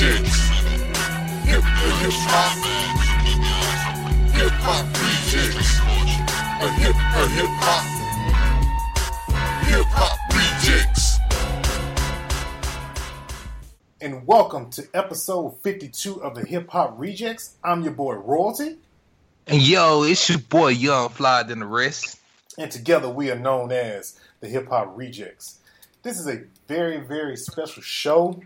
Hip hip hop. Hip hop rejects. A hip a hip hop. Hip hop rejects. and welcome to episode 52 of the Hip Hop Rejectz. I'm your boy Royalty, And yo, it's your boy Young Fly than the rest. and together we are known as the Hip Hop Rejectz. This is a very, very special show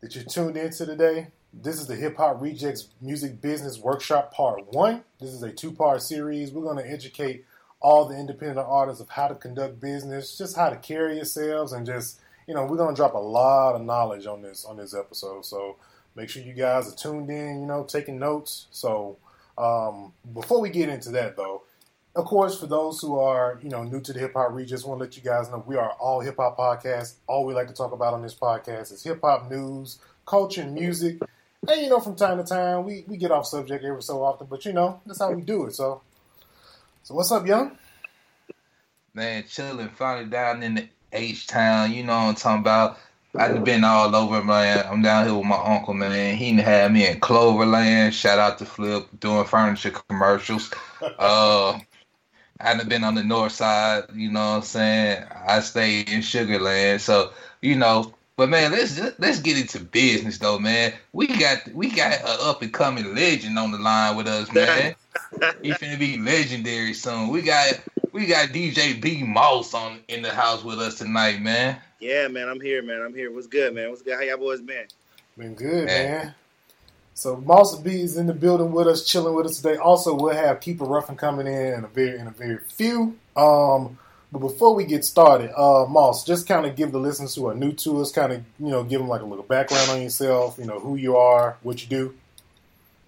that you tuned into today. This is the Hip Hop Rejectz Music Business Workshop Part 1. This is a two part series. We're going to educate all the independent artists of how to conduct business, just how to carry yourselves, and just you know, we're gonna drop a lot of knowledge on this on this episode. So make sure you guys are tuned in, you know, taking notes. So um, before we get into that though, of course, for those who are, you know, new to the hip hop region, just want to let you guys know we are all hip hop podcasts. All we like to talk about on this podcast is hip hop news, culture, and music. And you know, from time to time, we, we get off subject every so often, but you know, that's how we do it. So, so what's up, young? Man, chilling, finally down in the H town. You know what I'm talking about. I've been all over, man. I'm down here with my uncle, man. He had me in Cloverland. Shout out to Flip doing furniture commercials. Uh, I done been on the north side. You know what I'm saying. I stay in Sugarland, so you know. But man, let's let's get into business though, man. We got we got an up and coming legend on the line with us, man. He finna be legendary soon. We got we got DJ B Moss on in the house with us tonight, man. Yeah, man, I'm here, man. I'm here. What's good, man? What's good? How y'all boys been? Been good, Yeah. man. So Moss B is in the building with us, chilling with us today. Also, we'll have Keeper Ruffin coming in in a very in a very few. Um, but before we get started, uh, Moss, just kind of give the listeners who are new to us, kind of you know, give them like a little background on yourself. You know who you are, what you do.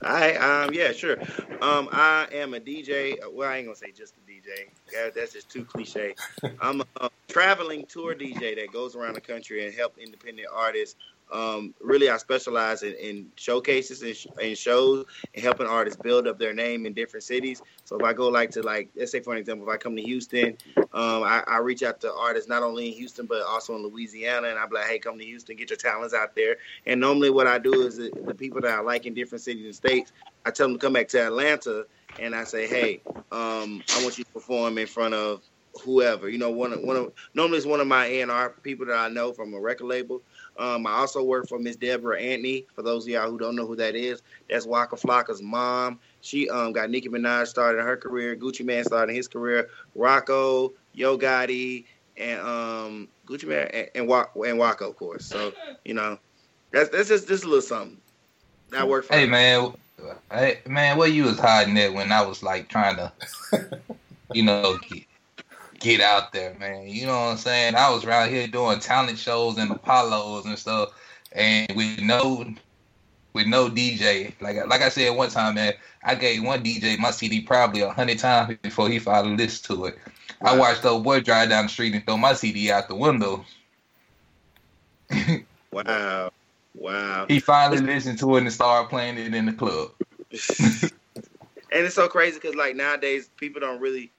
I um, yeah, sure. Um, I am a DJ. Well, I ain't gonna say just a DJ. Yeah, that's just too cliche. I'm a traveling tour DJ that goes around the country and help independent artists. Um, really, I specialize in, in showcases and, sh- and shows and helping artists build up their name in different cities. So if I go like to like, let's say for an example, if I come to Houston, um, I, I reach out to artists not only in Houston but also in Louisiana, and I'm like, hey, come to Houston, get your talents out there. And normally, what I do is the, the people that I like in different cities and states, I tell them to come back to Atlanta, and I say, hey, um, I want you to perform in front of whoever. You know, one of, one of normally it's one of my A&R people that I know from a record label. Um, I also work for Miss Deborah Antney. For those of y'all who don't know who that is, that's Waka Flocka's mom. She um, got Nicki Minaj started her career, Gucci Mane started his career, Rocco, Yo Gotti, and um, Gucci Mane and and, Wa- and Waka, of course. So you know, that's that's just just a little something. That worked for Hey me. man, hey man, what you was hiding at when I was like trying to, you know, get, get out there, man. You know what I'm saying? I was around here doing talent shows and Apollos and stuff, and with no, with no DJ. Like like I said one time, man, I gave one DJ my CD probably a hundred times before he finally listened to it. I watched old boy drive down the street and throw my CD out the window. Wow, wow. He finally listened to it and started playing it in the club. and it's so crazy because like nowadays people don't really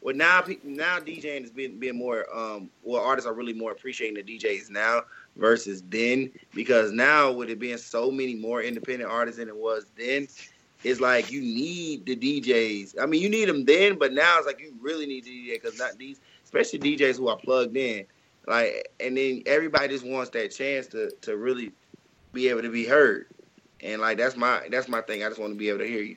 well now now DJing is being, being more um well artists are really more appreciating the DJs now versus then because now with it being so many more independent artists than it was then it's like you need the DJs I mean you need them then but now it's like you really need the DJ because not these especially DJs who are plugged in like and then everybody just wants that chance to to really be able to be heard. And like that's my that's my thing. I just want to be able to hear you.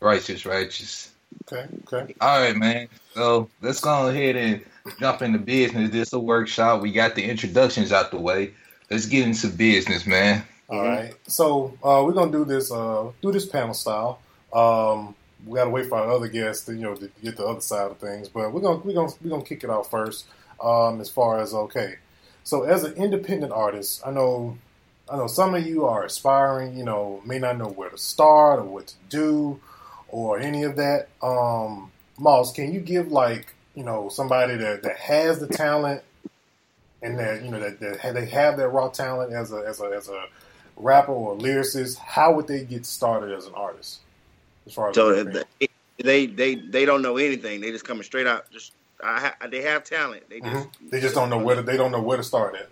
Righteous, righteous. Okay, okay. All right, man. So let's go ahead and jump into business. This is a workshop. We got the introductions out the way. Let's get into business, man. All right. So uh, we're gonna do this uh, do this panel style. Um, we gotta wait for our other guests to you know to get the other side of things, but we're gonna we're gonna we're gonna kick it off first. Um, as far as okay, so as an independent artist, I know I know some of you are aspiring. You know, may not know where to start or what to do or any of that. Um, Moss, can you give like you know somebody that, that has the talent and that you know that, that they have that raw talent as a as a as a rapper or lyricist, how would they get started as an artist? As far as So they, they they they don't know anything. They just coming straight out. Just I they have talent. They just Mhm. they just don't know where to, they don't know where to start at.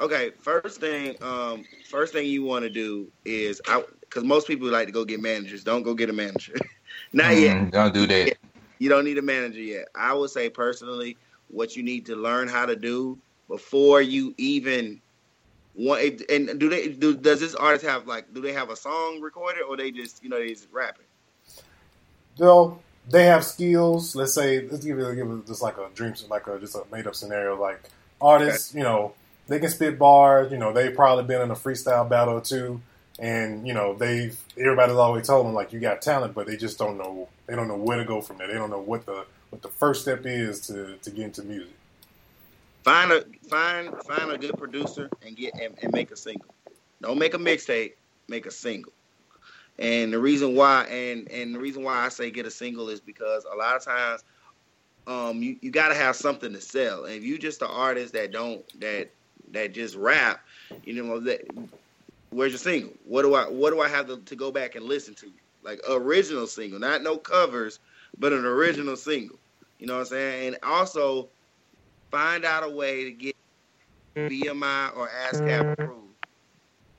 Okay, first thing, um, first thing you want to do is, I because most people like to go get managers. Don't go get a manager. Not yet. Mm, don't do that. You don't need a manager yet. I would say personally, what you need to learn how to do before you even want. And do they do? Does this artist have like? Do they have a song recorded, or they just you know they just rapping? They'll they have skills. Let's say let's give it give it just like a dream, like a just a made up scenario. Like artists, you know, they can spit bars. You know, they've probably been in a freestyle battle or two, and you know they've everybody's always told them like you got talent, but they just don't know they don't know where to go from there. They don't know what the what the first step is to to get into music. Find a find find a good producer and get and, and make a single. Don't make a mixtape. Make a single. And the reason why and and the reason why I say get a single is because a lot of times um you, you gotta have something to sell. And if you just an artist that don't that that just rap, you know that where's your single? What do I what do I have to, to go back and listen to? Like original single, not no covers, but an original single. You know what I'm saying? And also find out a way to get mm. BMI or ASCAP mm. approved.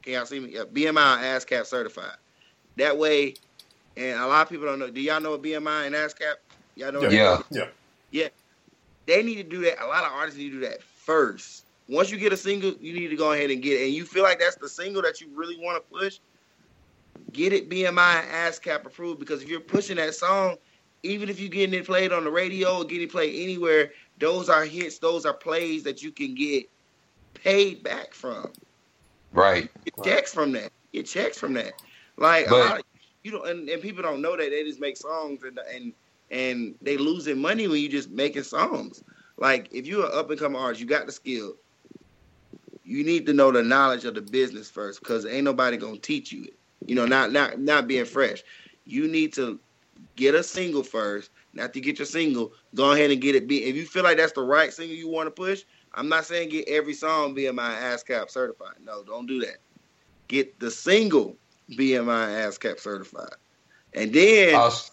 Can y'all see me? Yeah, BMI or ASCAP certified. That way, and a lot of people don't know. Do y'all know what BMI and ASCAP? Y'all know? Yeah, what Yeah. yeah. they need to do that. A lot of artists need to do that first. Once you get a single, you need to go ahead and get it. And you feel like that's the single that you really want to push, get it BMI and ASCAP approved. Because if you're pushing that song, even if you're getting it played on the radio or getting it played anywhere, those are hits, those are plays that you can get paid back from. Right. Get checks from that. Get checks from that. Like But- of, you don't, and, and people don't know that they just make songs and and and they losing money when you just making songs. Like if you're an up and coming artist, you got the skill. You need to know the knowledge of the business first, because ain't nobody gonna teach you it. You know, not not not being fresh. You need to get a single first. After you get your single, go ahead and get it. Be if you feel like that's the right single you want to push. I'm not saying get every song BMI ASCAP certified. No, don't do that. Get the single BMI ASCAP certified, and then, Also,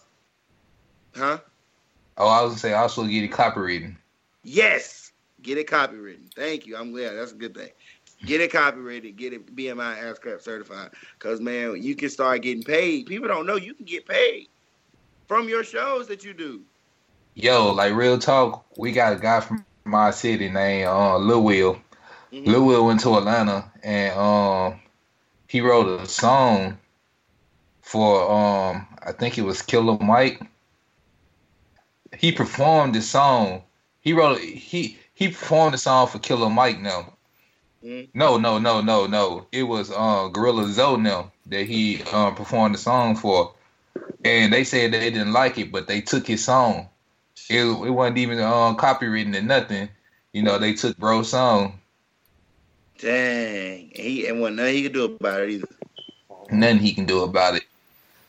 huh? oh, I was gonna say also get it copywritten. Yes, get it copywritten. Thank you. I'm glad. That's a good thing. Get it copyrighted. Get it BMI ASCAP certified. Cause man, you can start getting paid. People don't know you can get paid from your shows that you do. Yo, like real talk, we got a guy from my city named uh, Lil Will. Mhm. Lil Will went to Atlanta and um he wrote a song for um I think it was Killer Mike. He performed the song. He wrote he he performed the song for Killer Mike now. Mhm. No, no, no, no, no. It was uh Gorilla Zoe now that he um performed the song for. And they said they didn't like it, but they took his song. It, it wasn't even um copywritten or nothing. You know, they took bro's song. Dang, he and what nothing he could do about it either. nothing he can do about it.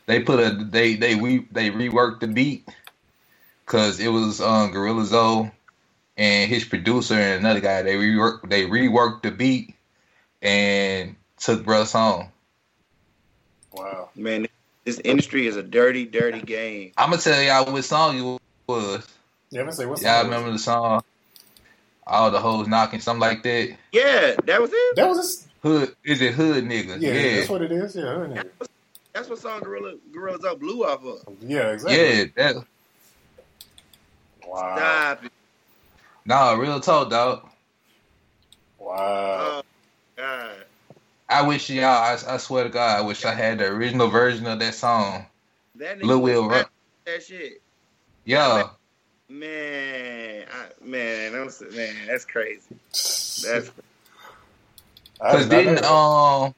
They put a they they re, they reworked the beat because it was um, Gorilla Zoe and his producer and another guy. They reworked they reworked the beat and took Bruh's song. Wow. Man, this industry is a dirty, dirty game. I'm gonna tell y'all what song it was. Yeah, I'm gonna say what's Y'all remember the song? All the hoes knocking, something like that. Yeah, that was it. That was his, Hood is it hood nigga? yeah, Yeah, that's what it is. Yeah, her nigga. That's what song Gorilla Gorillas Up blew off of. yeah, exactly. yeah. That, Wow. Stop it. Nah, real talk, dog. Wow. Oh God. I wish y'all. I, I swear to God, I wish I had the original version of that song. That nigga Lil Will, was that shit. Yeah. Man, I, man, I'm, man, that's crazy. That's Cause did not um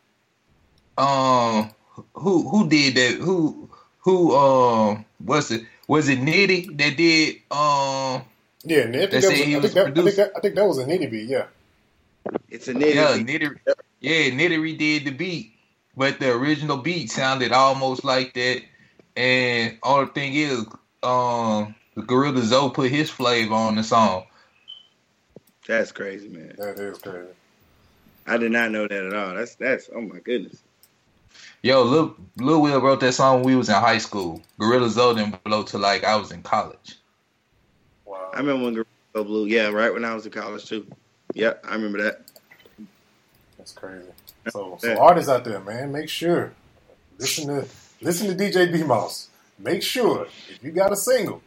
um who who did that? Who who um was it was it Nitty that did um that. Yeah, and I think, that was, I, think that, I, think that, I think that was a nitty beat. Yeah. it's a nigga. yeah Nitty yeah Nitty did the beat, but the original beat sounded almost like that. And all the thing is, um, the Gorilla Zoe put his flavor on the song. That's crazy, man. That is crazy. I did not know that at all. That's that's oh my goodness. Yo, Lil, Lil Will wrote that song when we was in high school. Gorilla Zoe didn't blow till like I was in college. Wow. I remember when Gorilla Blue. Yeah, right when I was in college too. Yeah, I remember that. That's crazy. So, so artists out there, man, make sure listen to listen to DJ B Moss. Make sure if you got a single,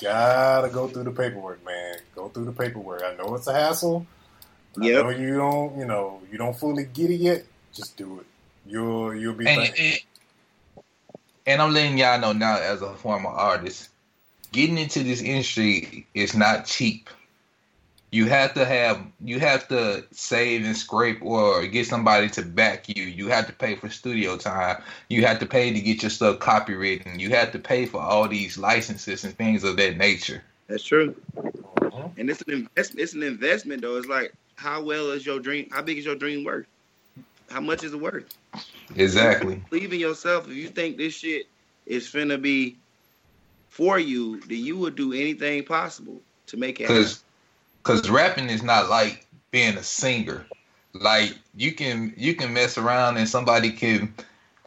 gotta go through the paperwork, man. Go through the paperwork. I know it's a hassle. I know you don't, you know, you don't fully get it yet. Just do it. You'll you'll be And, fine. and, and I'm letting y'all know now, as a former artist, getting into this industry is not cheap. You have to have you have to save and scrape or get somebody to back you. You have to pay for studio time. You have to pay to get your stuff copywritten. You have to pay for all these licenses and things of that nature. That's true. Mhm. And it's an investment. It's an investment, though. It's like, how well is your dream? How big is your dream worth? How much is it worth? Exactly. Believe in yourself. If you think this shit is finna be for you, then you would do anything possible to make it happen. Cause, cause rapping is not like being a singer. Like you can you can mess around and somebody can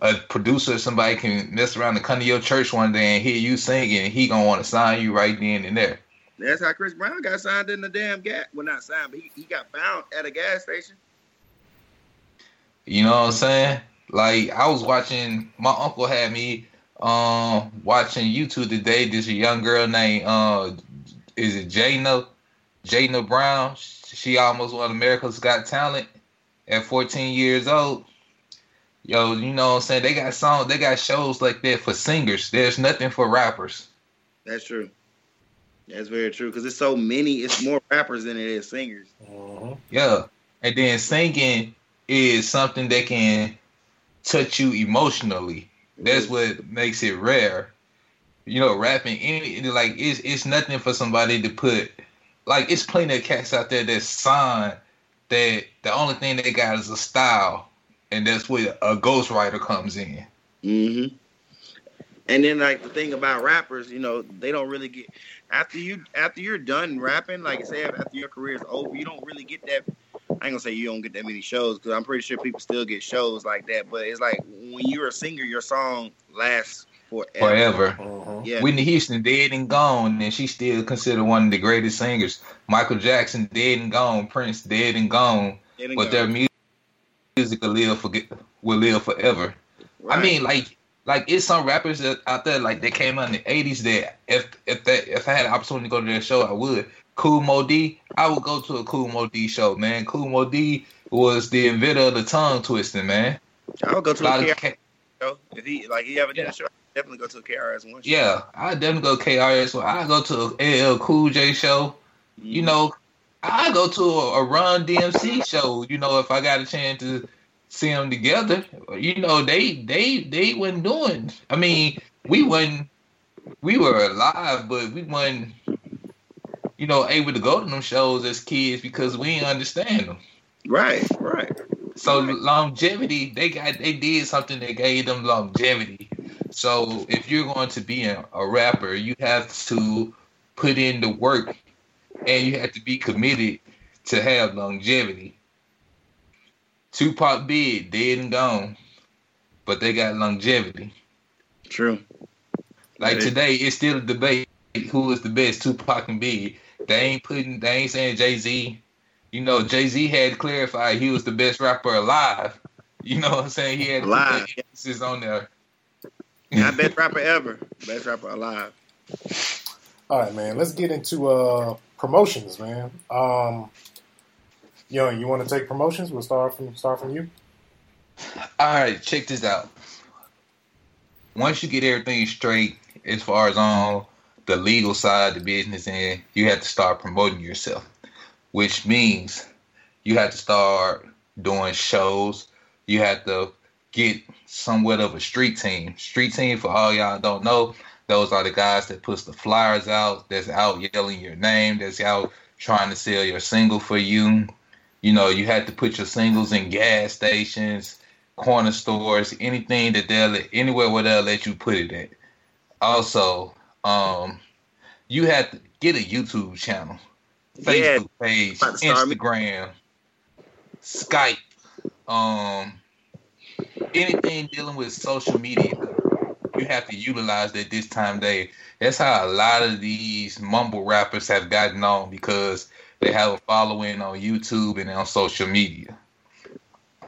a producer somebody can mess around and come to your church one day and hear you singing and he gonna want to sign you right then and there. That's how Chris Brown got signed in the damn gas. Well, not signed, but he, he got found at a gas station. You know what I'm saying? Like I was watching my uncle had me um watching YouTube today. This young girl named uh is it Jayna Jayna Brown? She almost won America's Got Talent at 14 years old. Yo, you know what I'm saying? They got songs, they got shows like that for singers. There's nothing for rappers. That's true. That's very true. Because it's so many. It's more rappers than it is singers. Mhm. Yeah. And then singing is something that can touch you emotionally. That's what makes it rare. You know, rapping any like it's it's nothing for somebody to put like it's plenty of cats out there that sign that the only thing they got is a style and that's where a ghostwriter comes in. hmm And then like the thing about rappers, you know, they don't really get after you after you're done rapping. Like I say, after your career is over, you don't really get that. I ain't gonna say you don't get that many shows because I'm pretty sure people still get shows like that. But it's like when you're a singer, your song lasts forever. Forever. Mhm. Yeah, Whitney Houston dead and gone, and she's still considered one of the greatest singers. Michael Jackson dead and gone. Prince dead and gone. It ain't but gonna- their mu- music will live for will live forever. I mean, like like it's some rappers that out there like they came out in the eighties that if if that if I had the opportunity to go to their show, I would. Kool Moe Dee, I would go to a Kool Moe Dee show, man. Kool Moe Dee was the inventor of the tongue twisting, man. I would go to lot a KRS show if he like he ever did Yeah. a show. I'd definitely go to a KRS one. show. yeah, I definitely go KRS. One. I go to a LL Cool J show. You mm. know, I go to a, a Run DMC show. You know, if I got a chance to see them together, you know, they they they wasn't doing. I mean, we wasn't. We were alive, but we wasn't. You know, able to go to them shows as kids because we didn't understand them. right, right. So longevity, they got they did something that gave them longevity. So if you're going to be a, a rapper, you have to put in the work, and you have to be committed to have longevity. Tupac Big dead and gone, but they got longevity. True. Like Yeah. today, it's still a debate who is the best, Tupac and Big. They ain't putting, they ain't saying Jay Z. You know, Jay Z had clarified he was the best rapper alive. You know what I'm saying? He had to Alive, put that emphasis on there. Not best rapper ever. Best rapper alive. All right, man. Let's get into uh promotions, man. Um, Young, you want to take promotions? We'll start from start from you. All right, check this out. Once you get everything straight as far as on the legal side, the business end, you have to start promoting yourself, which means you have to start doing shows. You have to get somewhat of a street team. Street team, for all y'all don't know, those are the guys that puts the flyers out, that's out yelling your name, that's out trying to sell your single for you. You know, you have to put your singles in gas stations, corner stores, anything that they'll anywhere where they'll let you put it at. Also, um, you have to get a YouTube channel, Yeah. Facebook page, About me. Instagram, Skype, um, anything dealing with social media. You have to utilize that this time day. That's how a lot of these mumble rappers have gotten on because they have a following on YouTube and on social media.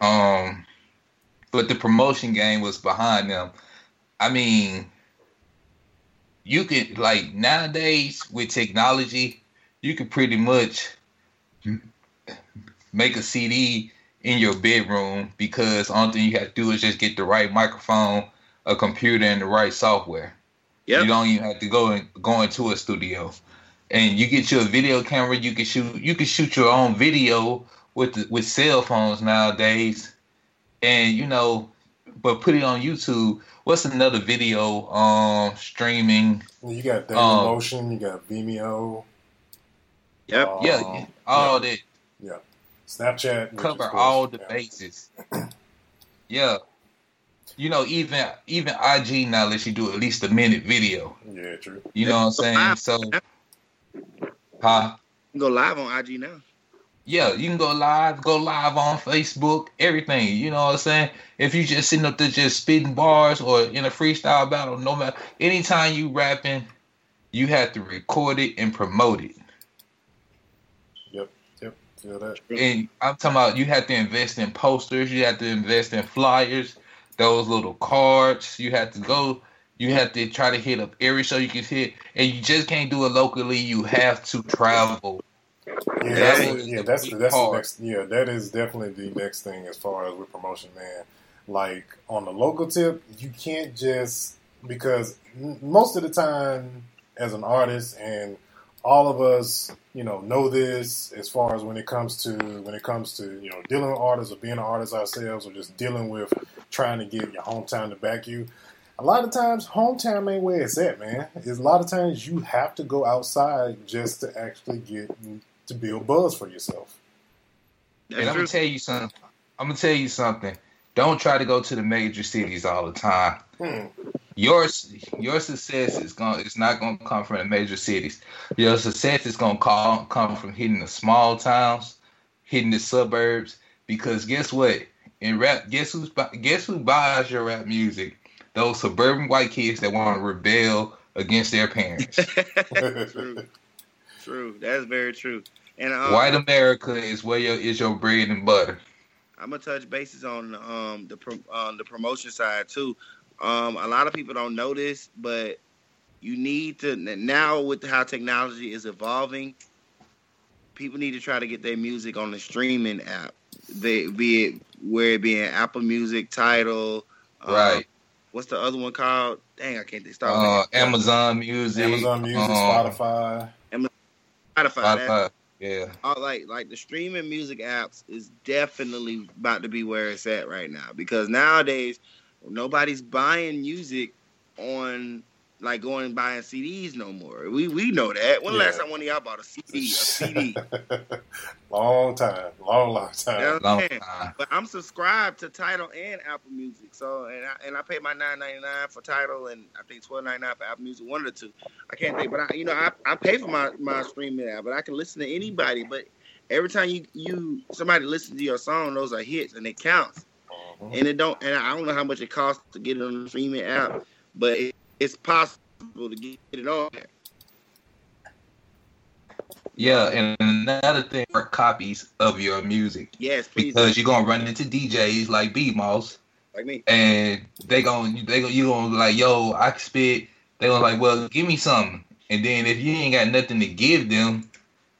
Um, but the promotion game was behind them. I mean, you could like nowadays with technology, you could pretty much make a CD in your bedroom because only thing you have to do is just get the right microphone, a computer, and the right software. Yep. You don't even have to go and go into a studio. And you get your video camera, you can shoot you can shoot your own video with the, with cell phones nowadays. And you know, but put it on YouTube. What's another video um streaming? Well, you got Um, Dailymotion, you got Vimeo, Yep. uh, yeah, all that Yeah. Snapchat. cover all the yeah. bases. yeah. You know, even even IG now lets you do at least a minute video. Yeah, true. You know what I'm saying? So, huh? You can go live on IG now. Yeah, you can go live, go live on Facebook, everything. You know what I'm saying? If you just sitting up there just spitting bars or in a freestyle battle, no matter anytime you rapping, you have to record it and promote it. Yep, yep, feel that? And I'm talking about you have to invest in posters, you have to invest in flyers, those little cards. You have to go, you have to try to hit up every show you can hit, and you just can't do it locally. You have to travel. Yeah, That that's, yeah, the that's that's the next. Yeah, that is definitely the next thing as far as with promotion, man. Like on the local tip, you can't just because most of the time, as an artist, and all of us, you know, know this as far as when it comes to when it comes to you know dealing with artists or being an artist ourselves, or just dealing with trying to get your hometown to back you. A lot of times, hometown ain't where it's at, man. Is a lot of times you have to go outside just to actually get to build buzz for yourself. And I'm gonna tell you something. I'm gonna tell you something. Don't try to go to the major cities all the time. Hmm. Your your success is going it's not gonna come from the major cities. Your success is gonna call, come from hitting the small towns, hitting the suburbs. Because guess what? In rap, guess who's guess who buys your rap music? Those suburban white kids that want to rebel against their parents. true. True. That's very true. And um, White America is where your is your bread and butter. I'm gonna touch bases on um the pro- on the promotion side too. Um, a lot of people don't know this, but you need to now with how technology is evolving. People need to try to get their music on the streaming app, they, be it where it be in Apple Music, Tidal, um, Right. What's the other one called? Dang, I can't think. Start Uh, with it. Amazon Music, Amazon Music, um, Spotify. Spotify. that- Spotify. Yeah. all like like the streaming music apps is definitely about to be where it's at right now because nowadays nobody's buying music on like going and buying CDs no more. We we know that. When the last time one of y'all bought a CD? A CD. long time, long, long time. Yeah. Long time. but I'm subscribed to Tidal and Apple Music, so and I and I pay my nine ninety nine for Tidal and I think twelve ninety nine for Apple Music, one of the two. I can't think, but I you know I, I pay for my my streaming app, but I can listen to anybody. But every time you you somebody listens to your song, those are hits and it counts. Mhm. And it don't and I don't know how much it costs to get it on the streaming app, but it, it's possible to get it on there. Yeah, and another thing are copies of your music Yes, please, because you're gonna run into DJs like B Moss like me. and they gonna they gonna you gonna be like yo I can spit. They gonna like well give me something, and then if you ain't got nothing to give them,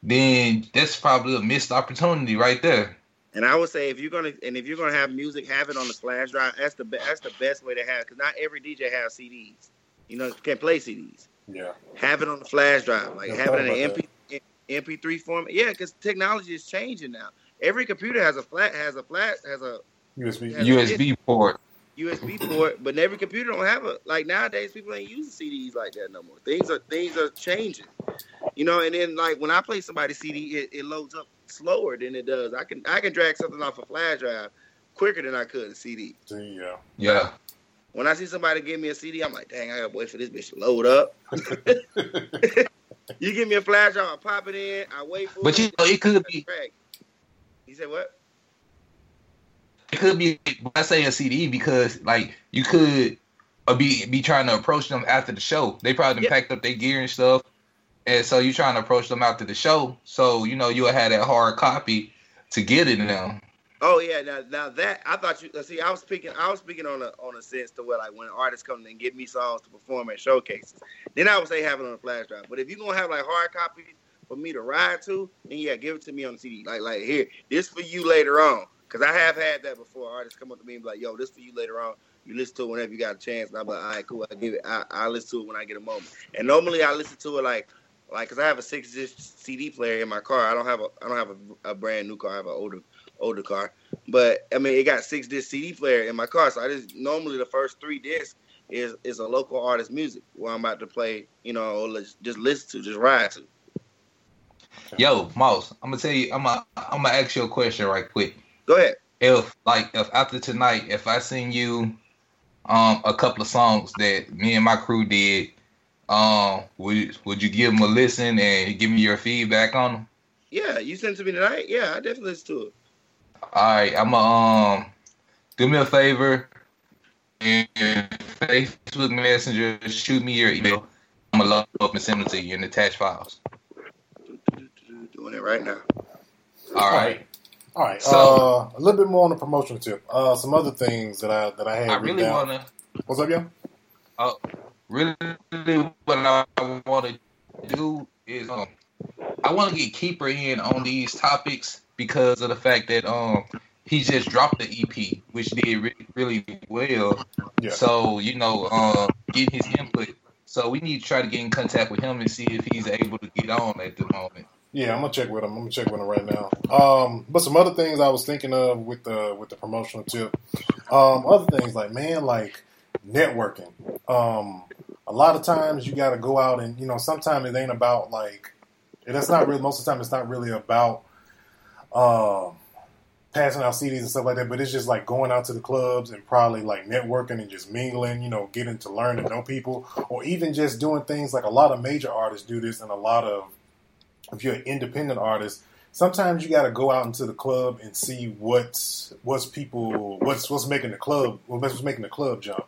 then that's probably a missed opportunity right there. And I would say if you're gonna and if you're gonna have music, have it on the flash drive. That's the be- that's the best way to have because not every DJ has CDs. You know, can't play CDs. Yeah, Have it on the flash drive, like Yeah, have it in an about MP MP3 format. Yeah, because technology is changing now. Every computer has a flat has a flat has a USB. Yeah. USB port. USB port, but every computer don't have a like nowadays people ain't using CDs like that no more. Things are things are changing. You know, and then like when I play somebody's CD, it, it loads up slower than it does. I can I can drag something off a flash drive quicker than I could a CD. Yeah, Yeah, When I see somebody give me a CD, I'm like, dang, I gotta wait for this bitch to load up. you give me a flash drive, I pop it in, I wait for but it. you know it could be You said what? it could be I say a CD because like you could uh, be be trying to approach them after the show. They probably done Yeah. packed up their gear and stuff, and so you're trying to approach them after the show. So you know you'll have that hard copy to get it now. Oh yeah, now now that I thought you uh, see, I was speaking, I was speaking on a on a sense to where like when artists come and give me songs to perform at showcases, then I would say have it on a flash drive. But if you're gonna have like hard copies for me to ride to, then yeah, give it to me on the CD. Like like here, this for you later on, because I have had that before. Artists come up to me and be like, "Yo, this for you later on." You listen to it whenever you got a chance, and I'm like, "All right, cool. I give it. I I listen to it when I get a moment." And normally I listen to it like like because I have a six disc CD player in my car. I don't have a I don't have a, a brand new car. I have an older older car. But I mean, it got six disc CD player in my car, so I just normally the first three discs is is a local artist music where I'm about to play, you know, or just listen to, just ride to. Yo, Moss, I'm gonna tell you, I'm gonna I'm gonna ask you a question right quick. Go ahead. If like if after tonight, if I send you um a couple of songs that me and my crew did, um, would would you give them a listen and give me your feedback on them? Yeah, you sent to me tonight. Yeah, I definitely listen to it. All right, I'm a um do me a favor and Facebook Messenger, shoot me your email. I'm gonna load up and send them to you in attached files. Doing it right now. All right. All right. So- uh, a little bit more on the promotional tip. Uh, some other things that I that I had. I really down. wanna What's up, yo? uh really what I wanna do is um I wanna get Keeper in on these topics because of the fact that um he just dropped the EP, which did re- really well. Yeah. So you know, uh, get his input. So we need to try to get in contact with him and see if he's able to get on at the moment. Yeah, I'm gonna check with him. I'm gonna check with him right now. Um, but some other things I was thinking of with the with the promotional tip. Um, other things like man, like networking. Um, a lot of times you got to go out and you know sometimes it ain't about like that's not really most of the time it's not really about um passing out CDs and stuff like that. But it's just like going out to the clubs and probably like networking and just mingling. You know, getting to learn and know people, or even just doing things like a lot of major artists do this, and a lot of if you're an independent artist, sometimes you got to go out into the club and see what's what's people what's what's making the club what's making the club jump.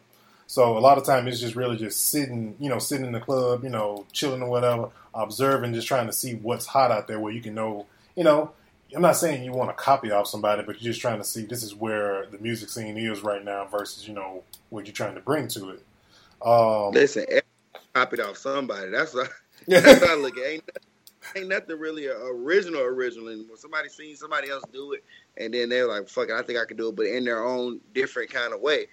So a lot of time it's just really just sitting, you know, sitting in the club, you know, chilling or whatever, observing, just trying to see what's hot out there, where you can know, you know. I'm not saying you want to copy off somebody, but you're just trying to see this is where the music scene is right now versus you know what you're trying to bring to it. Um, Listen, copied off somebody. That's what, that's how I look at. it. Ain't ain't nothing really original original anymore. Somebody seen somebody else do it, and then they're like, "Fuck it, I think I could do it," but in their own different kind of way.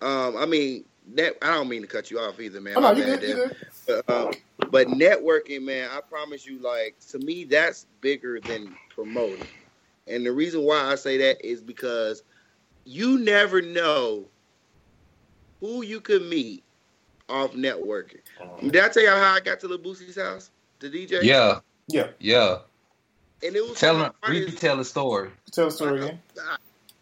Um, I mean, that I don't mean to cut you off either, man. oh no, you good, you good. But, um, but networking, man, I promise you, like to me, that's bigger than promoting. And the reason why I say that is because you never know who you could meet off networking. Um, Did I tell you how I got to Lil Boosie's house, the DJ? Yeah, yeah, yeah. and it was Tell some him, of the funniest- retell the story. tell the story again.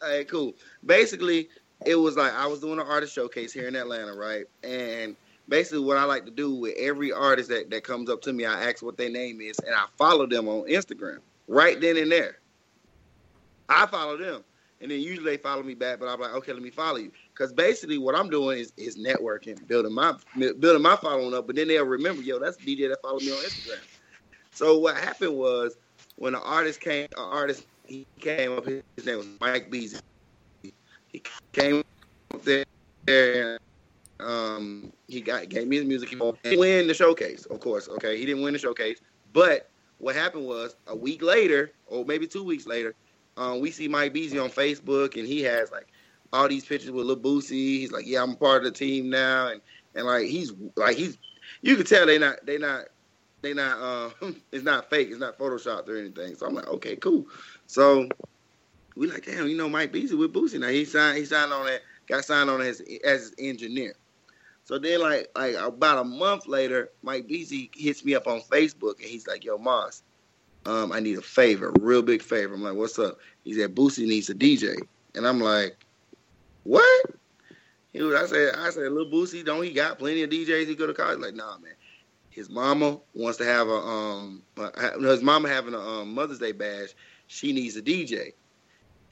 All right, cool. Basically, it was like I was doing an artist showcase here in Atlanta, right? And basically, what I like to do with every artist that, that comes up to me, I ask what their name is, and I follow them on Instagram right then and there. I follow them, and then usually they follow me back. But I'm like, okay, let me follow you, because basically what I'm doing is is networking, building my building my following up. But then they'll remember, yo, that's DJ that followed me on Instagram. So what happened was when an artist came, an artist he came up. His, name was Mike Beasley. He came up there. And, um, he got gave me his music. He didn't win the showcase, of course. Okay, he didn't win the showcase. But what happened was a week later, or maybe two weeks later, um, we see Mike Beasley on Facebook, and he has like all these pictures with Lil Boosie. He's like, "Yeah, I'm part of the team now," and and like he's like he's you can tell they not they not they not uh it's not fake, it's not photoshopped or anything. So I'm like, okay, cool. So we like, damn, you know, Mike Beasley with Boosie now. He signed he signed on that got signed on as as engineer. So then like like about a month later, Mike Beasley hits me up on Facebook and he's like, yo, Moss, um, I need a favor, a real big favor. I'm like, what's up? He said, Boosie needs a DJ. And I'm like, what? He was, I said, I said, little Boosie, don't he got plenty of DJs he go to college? Like, nah, man. His mama wants to have a um, uh, his mama having a um, Mother's Day bash. She needs a DJ,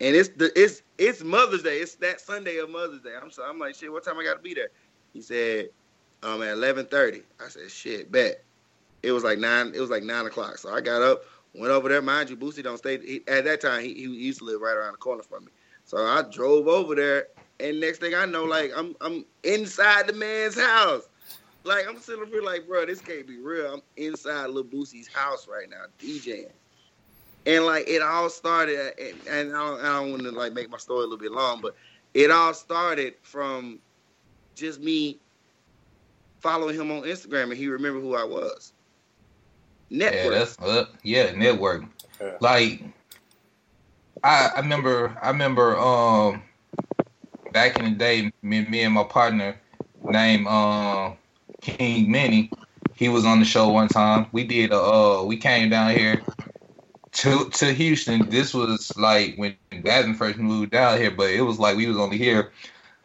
and it's the it's it's Mother's Day. It's that Sunday of Mother's Day. I'm so I'm like, shit. What time I got to be there? He said, um, at eleven thirty. I said, shit, bet. It was like nine. It was like nine o'clock. So I got up, Went over there, mind you, Boosie don't stay. He, at that time, he, he used to live right around the corner from me. So I drove over there, and next thing I know, like I'm I'm inside the man's house. Like I'm sitting here like, bro, this can't be real. I'm inside Lil Boosie's house right now, DJing. And like it all started, and, and I don't, I don't want to like make my story a little bit long, but it all started from just me following him on Instagram, and he remembered who I was. Network. Yeah, that's uh, yeah, network. Yeah. Like I I remember I remember um back in the day me, me and my partner named um King Minnie, he was on the show one time. We did a uh we came down here to to Houston. This was like when Gavin first moved down here, but it was like we was only here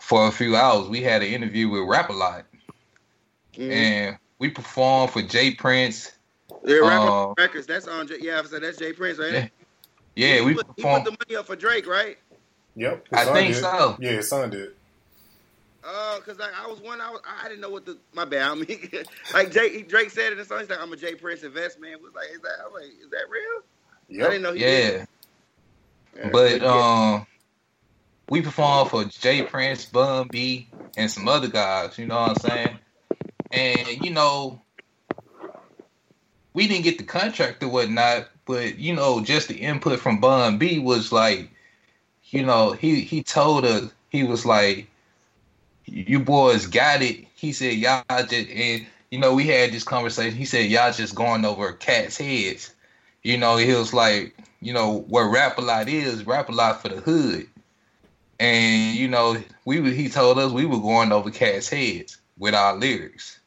for a few hours. We had an interview with Rap a Lot Mhm. and we performed for Jay Prince. Yeah, Rapper uh, Records. That's on. Yeah, I said that's Jay Prince, right? Yeah, Yeah, he we put, he put the money up for Drake, right? Yep. I think did. so. Yeah, his son did. Oh, cause like I was one, I was, I didn't know what the my bad. I mean, like Jay, Drake said in the song, he's like, "I'm a Jay Prince investment." Was like, is that? I was like, is that real? I didn't know. He did. Yeah, Yeah, but yeah. um, we performed for Jay Prince, Bun B, and some other guys. You know what I'm saying? And you know, we didn't get the contract or whatnot, but you know, just the input from Bun B was like, you know, he he told us he was like, you boys got it. He said y'all just and you know we had this conversation. He said y'all just going over cats' heads. You know, he was like, you know, what rap a lot is, rap a lot for the hood. And you know, we he told us we were going over cats' heads with our lyrics.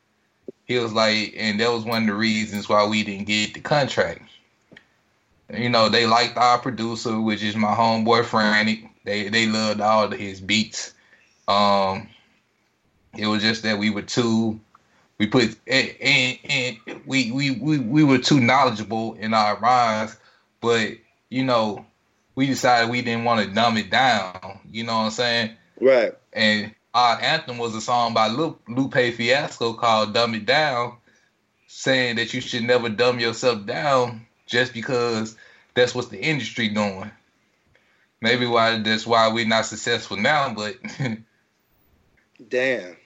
He was like, and that was one of the reasons why we didn't get the contract. You know, they liked our producer, which is my homeboy Frantic. They they loved all his beats. Um, it was just that we were too, we put and, and, and we, we we we were too knowledgeable in our rhymes, but you know, we decided we didn't want to dumb it down. You know what I'm saying? right. And our anthem was a song by Lu- Lupe Fiasco called "Dumb It Down," saying that you should never dumb yourself down just because that's what the industry doing. Maybe why that's why we're not successful now, but Damn,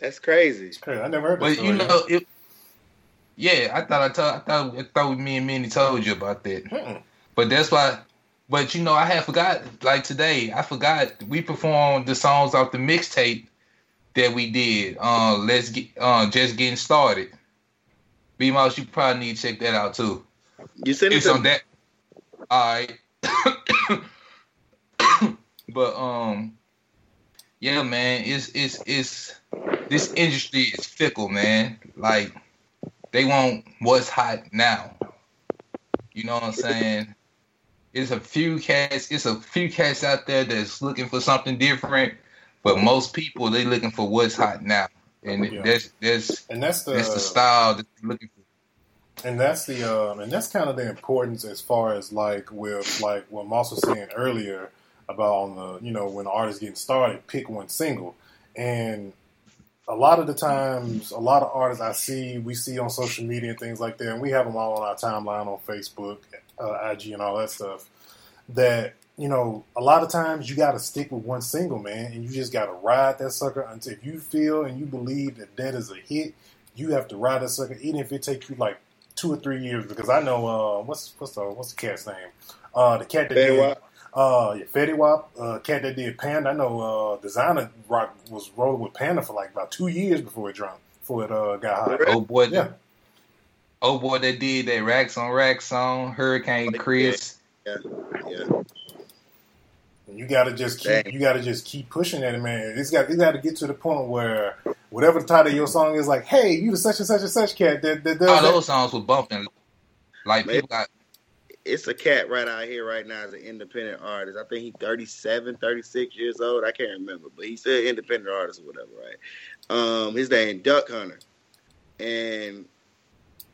that's crazy. Crazy. I never heard that but you know it. Yeah, I thought I told I thought I thought me and Minnie told you about that. Mm-mm. But that's why. But you know, I had forgot. Like today, I forgot we performed the songs off the mixtape that we did. Uh, let's get uh, just getting started. B Mouse, you probably need to check that out too. You it It's to on that. All right. but um, yeah, man, it's it's it's this industry is fickle, man. Like they want what's hot now. You know what I'm saying? It's a few cats. It's a few cats out there that's looking for something different, but most people they looking for what's hot now, and Yeah. that's that's and that's the that's the style that they're looking for. and that's the um and that's kind of the importance as far as like with like what Moss was saying earlier about on the you know when the artist getting started, pick one single. And a lot of the times, a lot of artists I see, we see on social media and things like that, and we have them all on our timeline on Facebook, uh, IG, and all that stuff. That you know, a lot of times you got to stick with one single, man, and you just got to ride that sucker until if you feel and you believe that that is a hit, you have to ride that sucker, even if it takes you like two or three years. Because I know uh, what's what's the what's the cat's name? Uh, the cat that Fetty did Wap? uh, yeah, Fetty Wap, uh, cat that did Panda. I know uh, Desiigner Rock was rolling with Panda for like about two years before it dropped, before it uh, got hot. Oh boy, Yeah, Oh boy, they did that racks on racks song. Hurricane Chris. Yeah, yeah. and you got to just keep Dang. you got to just keep pushing at it, man. It's got It's got to get to the point where whatever the title of your song is, like, hey, you the such and such and such cat that, that does All that. those songs were bumping. Like Man. people got It's a cat right out here right now as an independent artist. I think he's 37, 36 years old. I can't remember, but he's still an independent artist or whatever, right? Um, his name Duck Hunter, and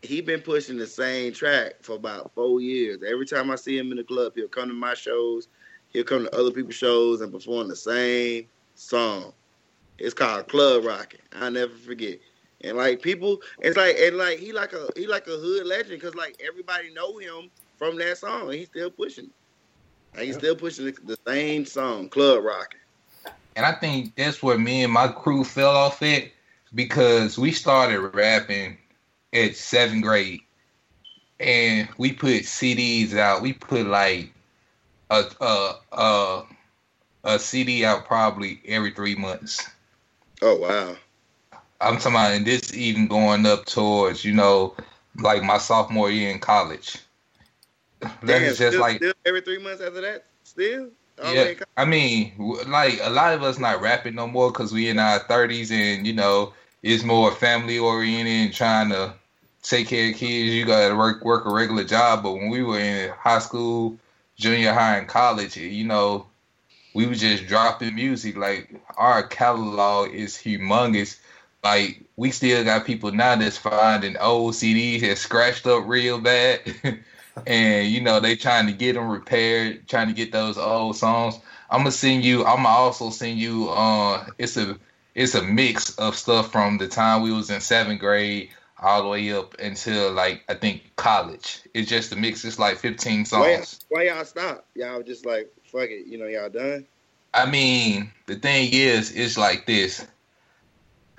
he been pushing the same track for about four years. Every time I see him in the club, he'll come to my shows. He'll come to other people's shows and perform the same song. It's called Club Rocking. I'll never forget. And like people, it's like and like he like a he like a hood legend because like everybody know him from that song. He's still pushing. Like, he's still pushing the, the same song, club rocking. And I think that's where me and my crew fell off at because we started rapping at seventh grade, and we put CDs out. We put like a a a, a CD out probably every three months. Oh wow. I'm talking about, and this even going up towards, you know, like my sophomore year in college. That is just still, like, still every three months after that. Still. All yeah. I mean, like a lot of us not rapping no more because we in our 30s and you know it's more family oriented and trying to take care of kids. You got to work work a regular job. But when we were in high school, junior high, and college, you know, we were just dropping music. Like our catalog is humongous. Like we still got people now that's finding old CDs that scratched up real bad, and you know they trying to get them repaired, trying to get those old songs. I'm gonna send you. I'm gonna also send you. Uh, it's a it's a mix of stuff from the time we was in seventh grade all the way up until like I think college. It's just a mix. It's like 15 Why, songs. why y'all stop? Y'all just like fuck it. You know y'all done. I mean, the thing is, it's like this.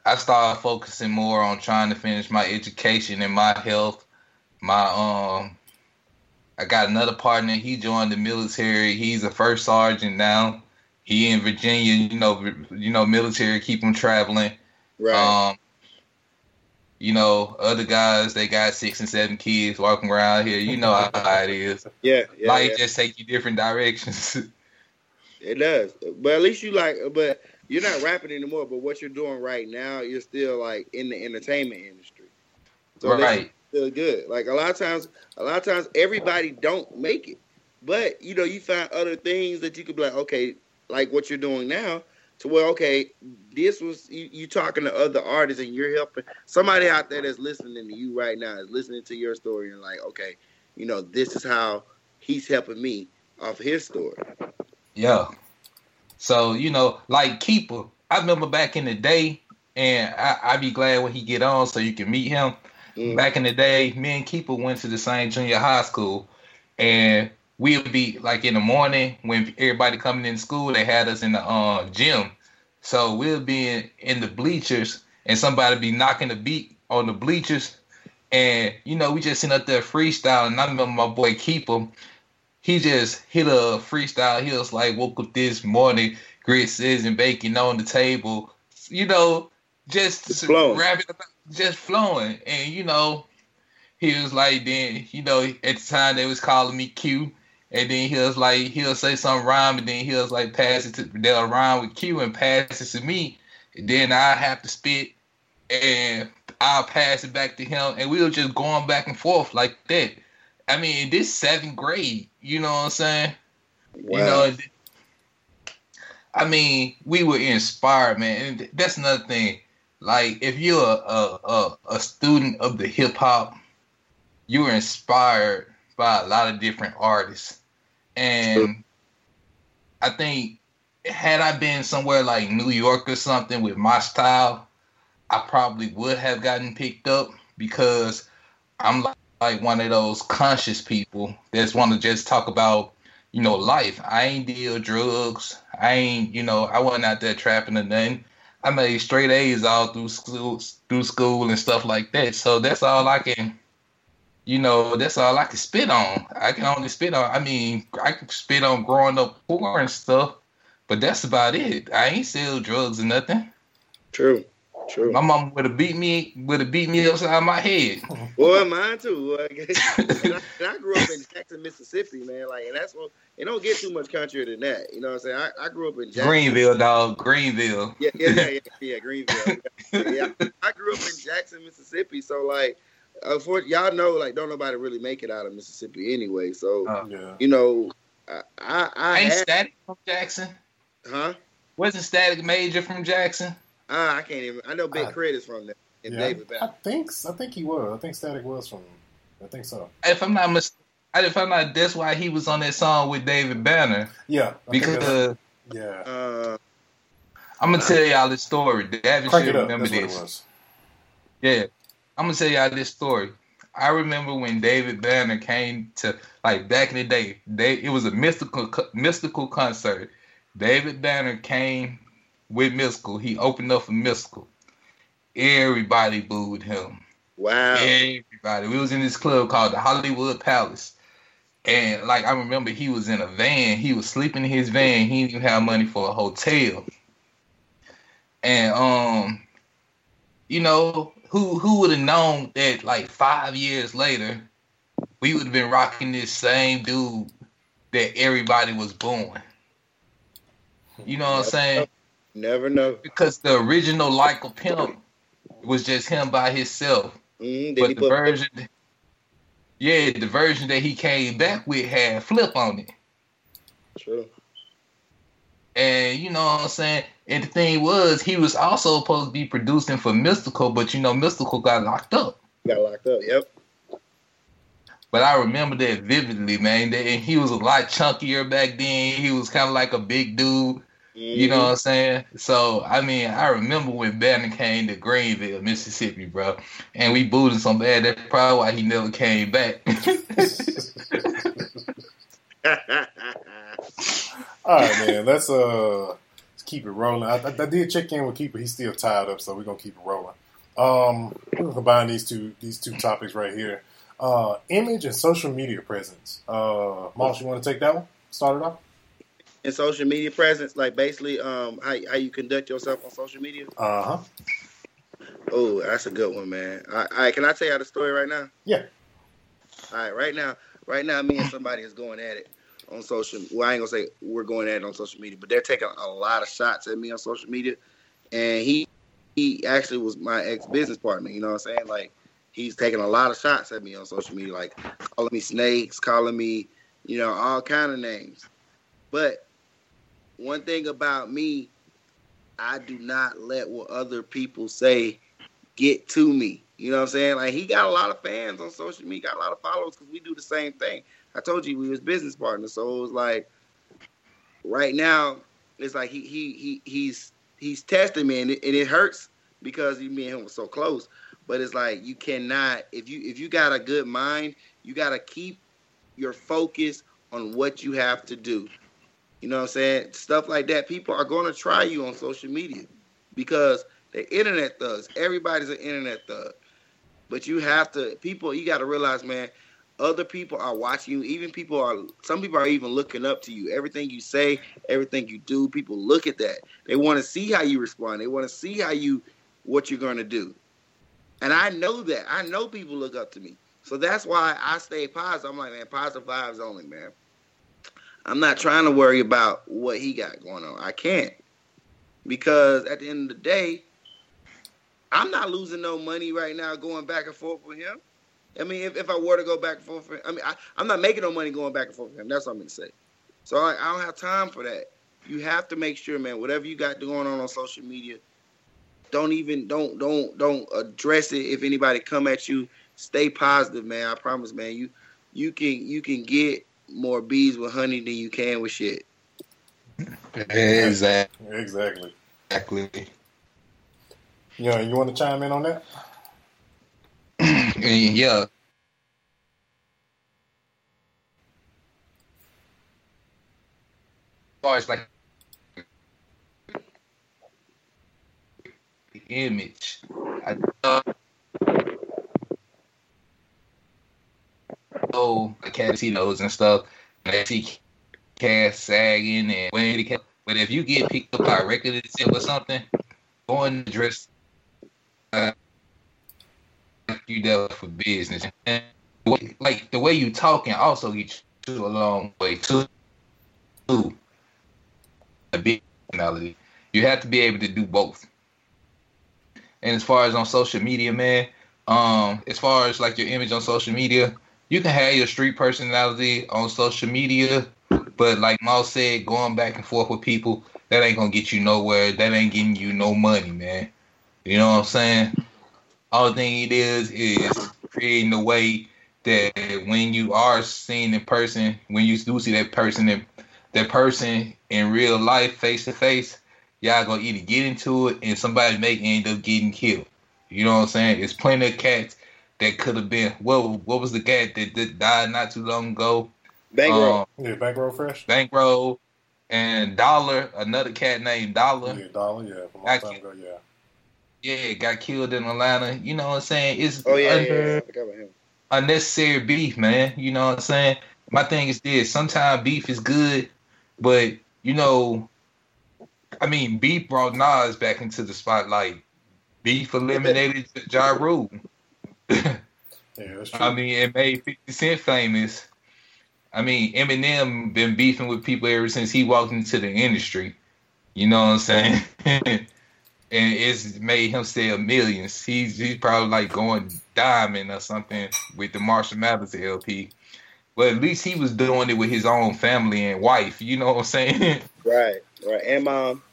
I started focusing more on trying to finish my education and my health. My um, I got another partner. He joined the military. He's a first sergeant now. He in Virginia. You know, you know, military keep him traveling. Right. Um, you know, other guys they got six and seven kids walking around here. You know how it is. yeah. Yeah. Life yeah. just take you different directions. It does. But at least you like. But you're not rapping anymore. But what you're doing right now, you're still like in the entertainment industry. So right. Still good. Like a lot of times, a lot of times everybody don't make it. But you know, you find other things that you could be like, okay, like what you're doing now. To where okay, this was you, you talking to other artists and you're helping somebody out there that's listening to you right now is listening to your story and like, okay, you know, this is how he's helping me off his story. Yeah. So you know, like Keeper, I remember back in the day, and I, I'd be glad when he get on so you can meet him. Mm. Back in the day, me and Keeper went to the same junior high school, and we'd be like in the morning when everybody coming in school, they had us in the uh, gym. So we'll be in, in the bleachers, and somebody be knocking the beat on the bleachers, and you know we just sitting up there freestyling. And I remember my boy Keeper he just hit a freestyle. He was like, woke up this morning, grits and bacon on the table. You know, just flowing. rapping about, just flowing. And you know, he was like, then you know, at the time they was calling me Q. And then he was like, he'll say some rhyme, and then he was like, pass it to they'll rhyme with Q and pass it to me. And then I have to spit, and I'll pass it back to him, and we were just going back and forth like that. I mean, this seventh grade, you know what I'm saying? Wow. You know, I mean, we were inspired, man. And that's another thing. Like, if you're a a, a, a student of the hip hop, you were inspired by a lot of different artists, and I think had I been somewhere like New York or something with my style, I probably would have gotten picked up because I'm like, like one of those conscious people that's want to just talk about you know life. I ain't deal drugs. I ain't you know I wasn't out there trapping or nothing. I made straight A's all through school, through school and stuff like that. So that's all I can, you know, that's all I can spit on. I can only spit on. I mean, I can spit on growing up poor and stuff, but that's about it. I ain't sell drugs or nothing. True. True. My mom would have beat me, would have beat me upside my head. Boy, mine too. boy. and, I, and I grew up in Jackson, Mississippi, man. Like, and that's what it don't get too much country than that. You know what I'm saying? I, I grew up in Jackson. Greenville, dog. Greenville. Yeah, yeah, yeah, yeah, yeah, Greenville. yeah, I grew up in Jackson, Mississippi. So like, unfortunately, y'all know, like, don't nobody really make it out of Mississippi anyway. So Uh, Yeah. you know, I, I, I ain't had, Static from Jackson? huh? Wasn't Static Major from Jackson? Ah, I can't even. I know Big I- K.R.I.T. is from there. And yeah, David I, I think I think he was. I think Static was from. I think so. If I'm not mis- if I'm not, that's why he was on that song with David Banner. Yeah. I Because that's- uh, yeah. Uh, I'm gonna tell y'all this story. Davin Crank should remember That's what it this. Yeah, I'm gonna tell y'all this story. I remember when David Banner came to like back in the day. They it was a Mystikal Mystikal concert. David Banner came with Mystikal. He opened up for Mystikal. Everybody booed him. Wow. Everybody. We was in this club called the Hollywood Palace. And like I remember he was in a van. He was sleeping in his van. He didn't even have money for a hotel. And um, you know, who who would have known that like five years later, we would have been rocking this same dude that everybody was born. You know what I'm saying? Never know. Because the original like a pimp was just him by himself. Mm, but the version, yeah, the version that he came back with had flip on it. True. And you know what I'm saying? And the thing was, he was also supposed to be producing for Mystikal, but you know, Mystikal got locked up. Got locked up, yep. But I remember that vividly, man. And he was a lot chunkier back then. He was kind of like a big dude. Mm-hmm. You know what I'm saying? So, I mean, I remember when Banner came to Greenville, Mississippi, bro. And we booed him so bad, that's probably why he never came back. All right, man. Let's uh let's keep it rolling. I, I, I, did check in with Keeper. He's still tied up, so we're gonna keep it rolling. Um, combine these two these two topics right here. Uh, image and social media presence. Uh, Moss, you want to take that one? Start it off. And social media presence, like basically, um, how how you conduct yourself on social media. Uh huh. Oh, that's a good one, man. All right, all right, can I tell you the story right now? Yeah. All right, right now, right now, me and somebody is going at it on social. Well, I ain't gonna say we're going at it on social media, but they're taking a lot of shots at me on social media. And he he actually was my ex business partner. You know what I'm saying? Like he's taking a lot of shots at me on social media, like calling me snakes, calling me, you know, all kind of names. But one thing about me, I do not let what other people say get to me. You know what I'm saying? Like he got a lot of fans on social media, got a lot of followers because we do the same thing. I told you we was business partners, so it was like right now it's like he he he he's he's testing me, and it, and it hurts because me and him were so close. But it's like you cannot if you if you got a good mind, you got to keep your focus on what you have to do. You know what I'm saying? Stuff like that. People are going to try you on social media because they're internet thugs. Everybody's an internet thug. But you have to people. You got to realize, man other people are watching you. Even people are, some people are even looking up to you. Everything you say, everything you do, people look at that. They want to see how you respond. They want to see how you, what you're going to do. And I know that. I know people look up to me. So that's why I stay positive. I'm like, man, positive vibes only, man. I'm not trying to worry about what he got going on. I can't. Because at the end of the day, I'm not losing no money right now going back and forth with him. I mean, if, if I were to go back and forth, for, I mean, I, am not making no money going back and forth with him. That's what I'm going to say. So I, I, don't have time for that. You have to make sure, man, whatever you got going on on social media, don't even don't don't don't address it. If anybody come at you, stay positive, man. I promise, man. You you can you can get more bees with honey than you can with shit. Exactly. Exactly. Exactly. Yeah, you want to chime in on that? Yeah. As far as like the image, I thought oh, casinos and stuff, and I see cast sagging and when the but if you get picked up by record or something, going to dress uh, you there for business. And like the way you talking also get you a long way too. A big personality. You have to be able to do both. And as far as on social media, man, um, as far as like your image on social media, you can have your street personality on social media, but like Mouse said, going back and forth with people, that ain't gonna get you nowhere. That ain't getting you no money, man. You know what I'm saying? All thing it is is creating a way that when you are seeing in person, when you do see that person, that person in real life, face to face, y'all gonna either get into it and somebody may end up getting killed. You know what I'm saying? There's plenty of cats that could have been what what was the cat that, that died not too long ago? Bankroll. Um, Yeah, Bankroll Fresh. Bankroll and Dolla, another cat named Dolla. Yeah, Dolla. Yeah, from a I long time ago. Yeah. Yeah, got killed in Atlanta. You know what I'm saying? It's oh yeah, un- yeah, yeah. I forgot about him. unnecessary beef, man. You know what I'm saying? My thing is this: sometimes beef is good, but you know, I mean, beef brought Nas back into the spotlight. Beef eliminated Ja Rule. Yeah, that's true. I mean, it made 50 Cent famous. I mean, Eminem been beefing with people ever since he walked into the industry. You know what I'm saying? and it's made him sell millions. He's he's probably like going diamond or something with the Marshall Mathers LP. But at least he was doing it with his own family and wife. You know what I'm saying? Right, right. And mom.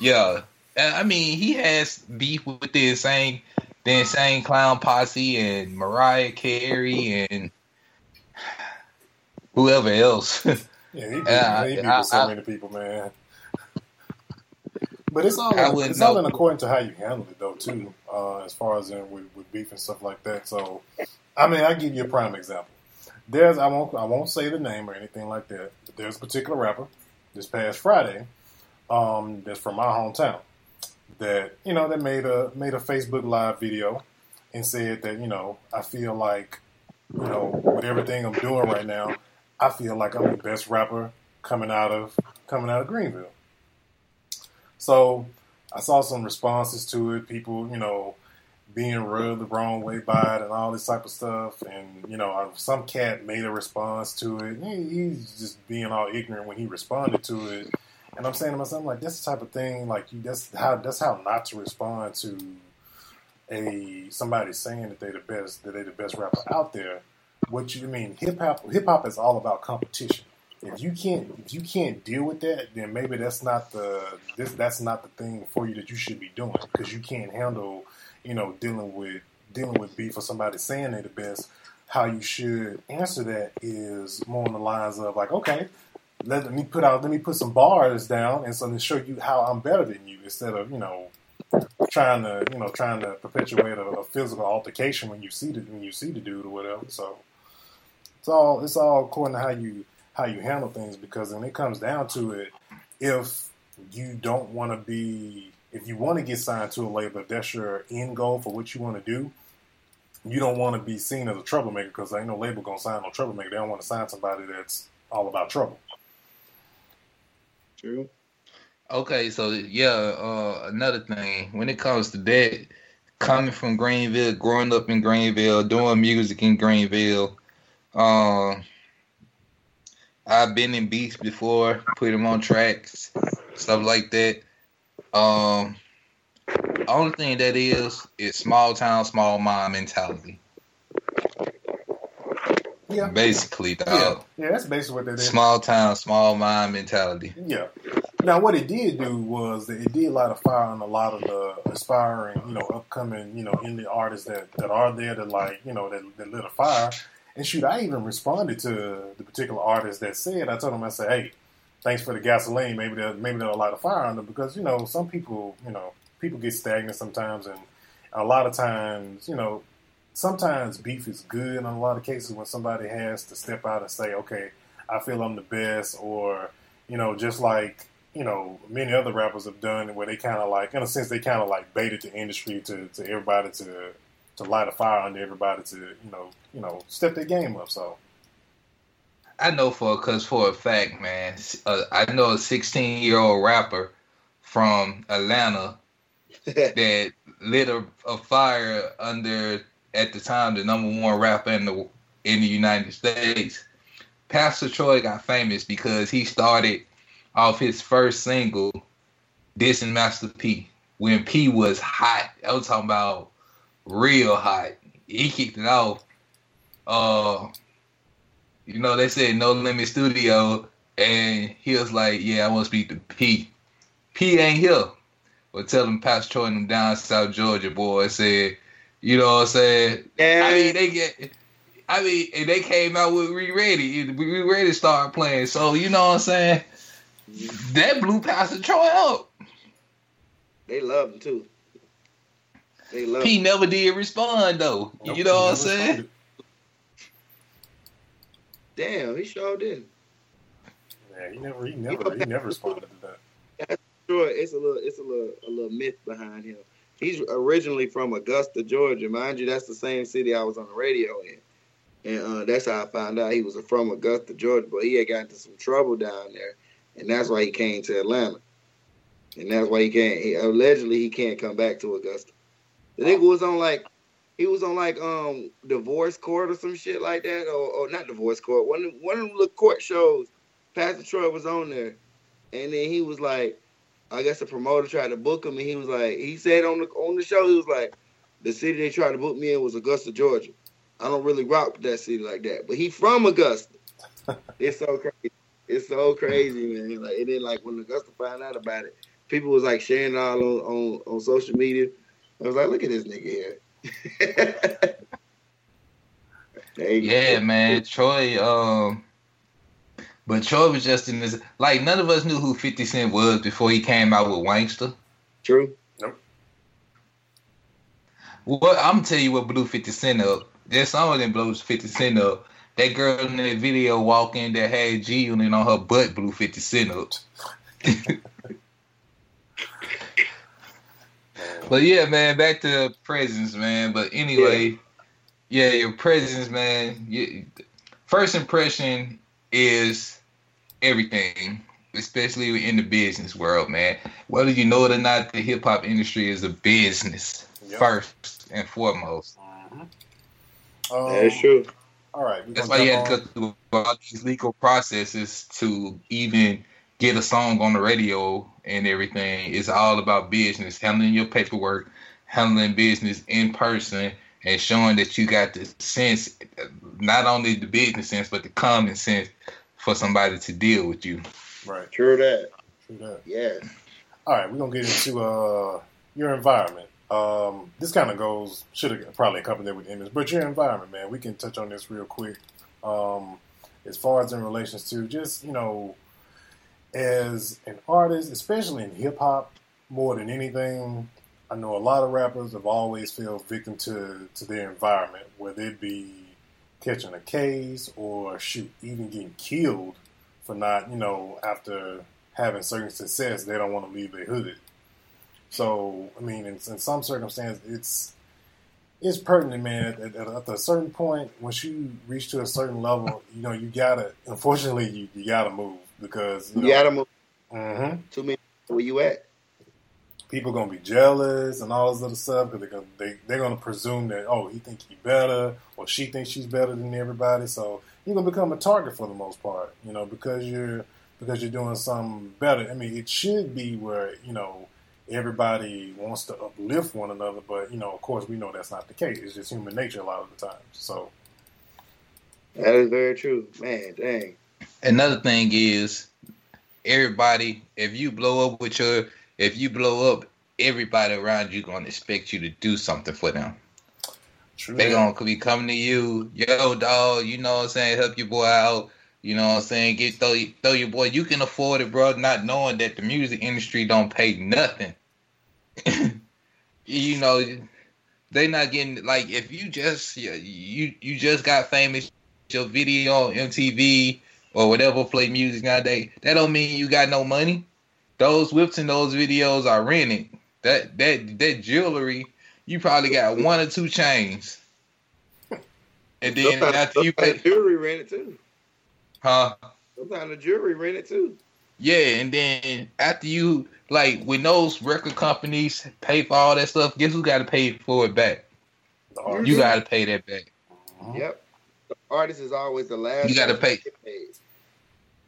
yeah. Uh, I mean, he has beef with the insane, the insane clown posse and Mariah Carey and whoever else. Yeah, he beat, Yeah, he beat I- with so I- many people, man. But it's all in, it's all in according to how you handle it, though, too. Uh, as far as in with, with beef and stuff like that. So, I mean, I give you a prime example. There's I won't I won't say the name or anything like that. But there's a particular rapper this past Friday um, that's from my hometown that you know that made a made a Facebook live video and said that you know I feel like you know with everything I'm doing right now, I feel like I'm the best rapper coming out of coming out of Greenville. So I saw some responses to it. People, you know, being rubbed the wrong way by it and all this type of stuff. And you know, some cat made a response to it. He's just being all ignorant when he responded to it. And I'm saying to myself, like, that's the type of thing. Like, that's how that's how not to respond to a somebody saying that they're the best, that they're the best rapper out there. What you mean? Hip hop, hip hop is all about competition. If you can't, if you can't deal with that, then maybe that's not the this that's not the thing for you that you should be doing because you can't handle, you know, dealing with dealing with beef or somebody saying they're the best. How you should answer that is more on the lines of like, okay, let me put out, let me put some bars down and so to show you how I'm better than you instead of you know trying to you know trying to perpetuate a, a physical altercation when you see the when you see the dude or whatever. So it's all it's all according to how you how you handle things because when it comes down to it, if you don't want to be if you want to get signed to a label, if that's your end goal for what you want to do. You don't want to be seen as a troublemaker because ain't no label gonna sign no troublemaker. They don't want to sign somebody that's all about trouble. True. Okay, so yeah, uh, another thing when it comes to that, coming from Greenville, growing up in Greenville, doing music in Greenville, um, I've been in beats before, put them on tracks, stuff like that. Um, only thing that is is small town, small mind mentality. Yeah, Basically, yeah, yeah. That's basically what that is. Small town, small mind mentality. Yeah. Now, what it did do was that it did light a fire on a lot of the aspiring, you know, upcoming, you know, indie artists that, that are there that like, you know, that, that lit a fire. And shoot, I even responded to the particular artist that said, I told him, I said, hey, thanks for the gasoline. Maybe that maybe that'll light a fire under because you know some people, you know, people get stagnant sometimes, and a lot of times, you know, sometimes beef is good in a lot of cases when somebody has to step out and say, okay, I feel I'm the best, or you know, just like you know, many other rappers have done where they kind of like, in a sense, they kind of like baited the industry to, to everybody to to light a fire under everybody to you know you know step their game up. So I know for cause for a fact, man. Uh, I know a 16 year old rapper from Atlanta that lit a, a fire under at the time the number one rapper in the in the United States. Pastor Troy got famous because he started off his first single dissing Master P when P was hot. I was talking about real hot. He kicked it off. Uh, you know, they said no limit studio, and he was like, "Yeah, I want to speak to P. P ain't here." But tell him Pastor Troy and them down South Georgia boy said, you know what I'm saying? Yeah. I mean, they get. I mean, and they came out with We Ready. We Ready started playing. So, you know what I'm saying? That blew Pastor Troy up. they love him too. They love He him. never did respond though. Nope, you know what I'm saying? responded. Damn, he sure did. Yeah, he never, he never, he never responded to that. That's Sure, it's a little, it's a little, a little myth behind him. He's originally from Augusta, Georgia. Mind you, that's the same city I was on the radio in, and uh, that's how I found out he was from Augusta, Georgia. But he had got into some trouble down there, and that's why he came to Atlanta, and that's why he can't. He, allegedly, he can't come back to Augusta. The nigga was on like, he was on like um divorce court or some shit like that, or, or not divorce court. One of, one of them little court shows. Pastor Troy was on there, and then he was like. I guess the promoter tried to book him, and he was like, he said on the on the show, he was like, the city they tried to book me in was Augusta, Georgia. I don't really rock with that city like that, but he from Augusta. it's so crazy. It's so crazy, man. Like, and then like when Augusta found out about it, people was like sharing it all on on, on social media. I was like, look at this nigga here. There you go. Yeah, man. Troy, um but Troy was just in this like none of us knew who 50 Cent was before he came out with Wanksta. True. No. Well, I'm gonna tell you what blew 50 Cent up. That song that blows 50 Cent up. That girl in that video walking that had G unit on her butt blew 50 Cent up. but yeah, man, back to presence, man. But anyway, yeah, your presence, man. You, first impression is everything, especially in the business world, man. Whether you know it or not, the hip hop industry is a business Yep. first and foremost. Mhm. Um, That's true. All right, That's why you had to go through all these legal processes to even get a song on the radio and everything. It's all about business, handling your paperwork, handling business in person, and showing that you got the sense, not only the business sense, but the common sense for somebody to deal with you. Right, True that. true that. Yes. All right, we're gonna get into uh your environment. Um, this kind of goes should have probably accompanied with image, but your environment, man. We can touch on this real quick. Um, as far as in relations to just you know, as an artist, especially in hip hop, more than anything, I know a lot of rappers have always fell victim to to their environment, whether it be catching a case or shoot, even getting killed for not, you know, after having certain success, they don't want to leave their hood. So, I mean, in, in some circumstances, it's it's pertinent, man. At, at, at a certain point, once you reach to a certain level, you know, you gotta. Unfortunately, you, you gotta move because you You know, gotta move mhm, to me. Where you at? people gonna be jealous and all this other stuff because they're gonna they, they're gonna presume that oh he think he better or she thinks she's better than everybody. So you're gonna become a target for the most part, you know, because you're because you're doing something better. I mean, it should be where you know everybody wants to uplift one another, but you know, of course, we know that's not the case. It's just human nature a lot of the times. So That is very true, man. Dang. Another thing is everybody, if you blow up with your if you blow up, everybody around you gonna expect you to do something for them. true. They gonna be coming to you, yo, dog. You know what I'm saying? Help your boy out. You know what I'm saying? Get throw, throw your boy. You can afford it, bro. Not knowing that the music industry don't pay nothing. you know, they not getting like if you just you you just got famous, your video on MTV or whatever play music nowadays. That don't mean you got no money. Those whips and those videos are rented. That that that jewelry, you probably got one or two chains. And then Sometimes, after you pay, jewelry rented too. huh? Sometimes the jewelry rented too. Yeah, and then after you like when those record companies pay for all that stuff, guess who got to pay for it back? You got to pay that back. Yep. The artist is always the last. You gotta one pay. paid.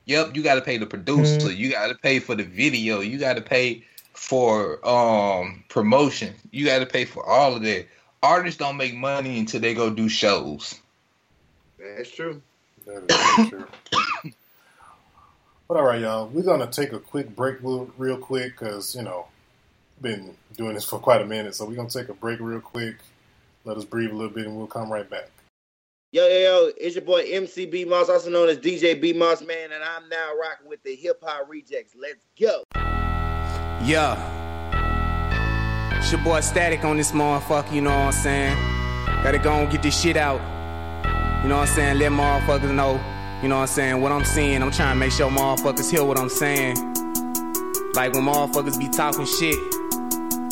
Yep, you got to pay the producer. You got to pay for the video. You got to pay for um promotion. You got to pay for all of that. Artists don't make money until they go do shows. That's true. That is true. But all right, y'all, we're gonna take a quick break, real, real quick, because you know, been doing this for quite a minute, so we're gonna take a break real quick. Let us breathe a little bit, and we'll come right back. Yo, yo, yo, it's your boy MC B Moss, also known as DJ B Moss, man, and I'm now rocking with the Hip Hop Rejectz. Let's go. Yeah. It's your boy Static on this motherfucker, you know what I'm saying? Gotta go and get this shit out. You know what I'm saying? Let motherfuckers know, you know what I'm saying, what I'm seeing. I'm trying to make sure motherfuckers hear what I'm saying. Like when motherfuckers be talking shit,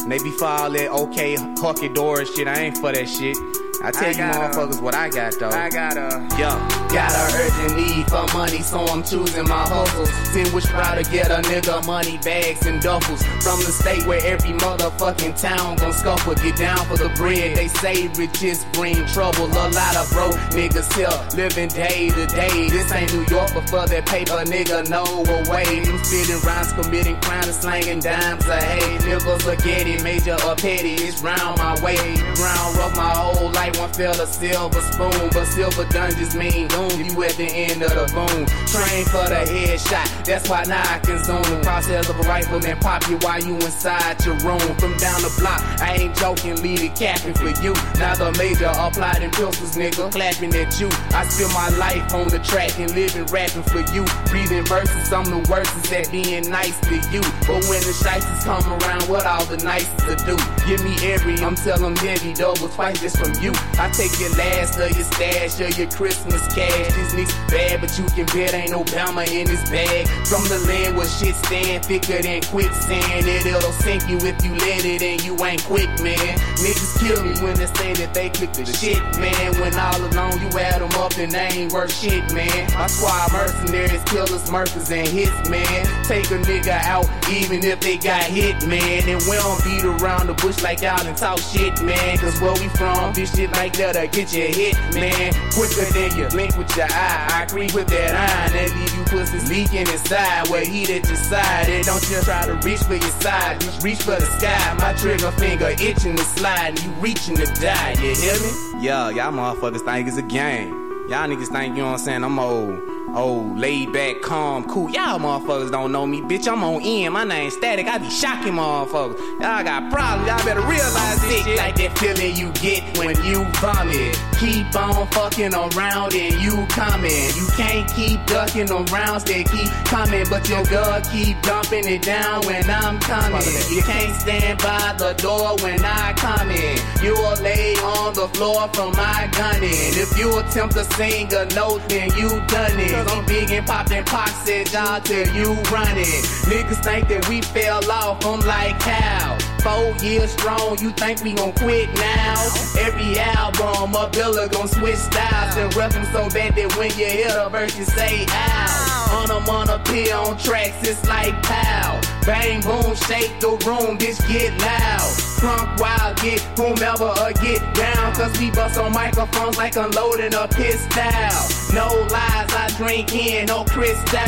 and they be for all that okay, hucky door shit, I ain't for that shit. I tell I you got, motherfuckers what I got though. I got a Yo. Got a urgent need for money, so I'm choosing my hustles. Send which route to get a nigga money bags and duffels. From the state where every motherfucking town gon' scuffle. Get down for the bread, they say riches bring trouble. A lot of broke niggas here, living day to day. This ain't New York, but for that paper, nigga, no away. I'm spitting rhymes, committing crimes, slanging dimes of hate. Niggas will get it, major or petty, it's round my way. Round rough my whole life, one fell a silver spoon. But silver dungeons mean doom, you at the end of the boom. Train for the headshot, that's why now I can zoom. Process of a rifle and pop you while you inside your room. From down the block, I ain't joking, lead it capping for you. Now the major applied in pistols, nigga, clapping at you. I spend my life on the track and living rapping for you. Breathing verses, I'm the worst is at being nice to you. But when the shices come around, what all the nicest to do? Give me every, I'm telling heavy double twice just from you. I take your last of your stash or your Christmas cash. This nigga's bad, but you can bet ain't no Bama in his bag. From the land where shit stand thicker than quicksand. It, it'll sink you if you let it and you ain't quick, man. Niggas kill me when they say that they click the shit, man. When all alone you add them up and they ain't worth shit, man. My squad mercenaries, killers, murkers, and hits, man. Take a nigga out even if they got hit, man. And we don't beat around the bush like y'all and talk shit, man. Cause where we from, this shit like that'll get you hit, man. Quicker than you blink with your eye. I agree with that iron that leave you pussies leaking inside. Where heat at your side. And don't you try to reach for your side, just reach for the sky. My trigger finger itching to slide, and you reaching to die. You hear me? Yo, y'all motherfuckers think it's a game. Y'all niggas think, you know what I'm saying, I'm old, old, laid back, calm, cool. Y'all motherfuckers don't know me, bitch. I'm on end. My name's Static. I be shocking motherfuckers. Y'all got problems. Y'all better realize this Sick shit. like that feeling you get when you vomit. Keep on fucking around and you coming. You can't keep ducking around, they keep coming, but your girl keep dumping it down when I'm coming. You can't stand by the door when I come in. You'll lay on the floor from my gunning. If you attempt to sing a note, then you done it. I'm big and popping pox y'all till you running. Niggas think that we fell off, I'm like how? Four years strong, you think we gon' quit now? Every album, a biller gon' switch styles and rep 'em so bad that when you hear the verse, you say ow. On 'em on a pill on tracks, it's like pow. Bang, boom, shake the room, bitch, get loud. Crunk wild, get whomever or get down. Cause we bust on microphones like unloading a pistol. No lies, I drink in, no crystal.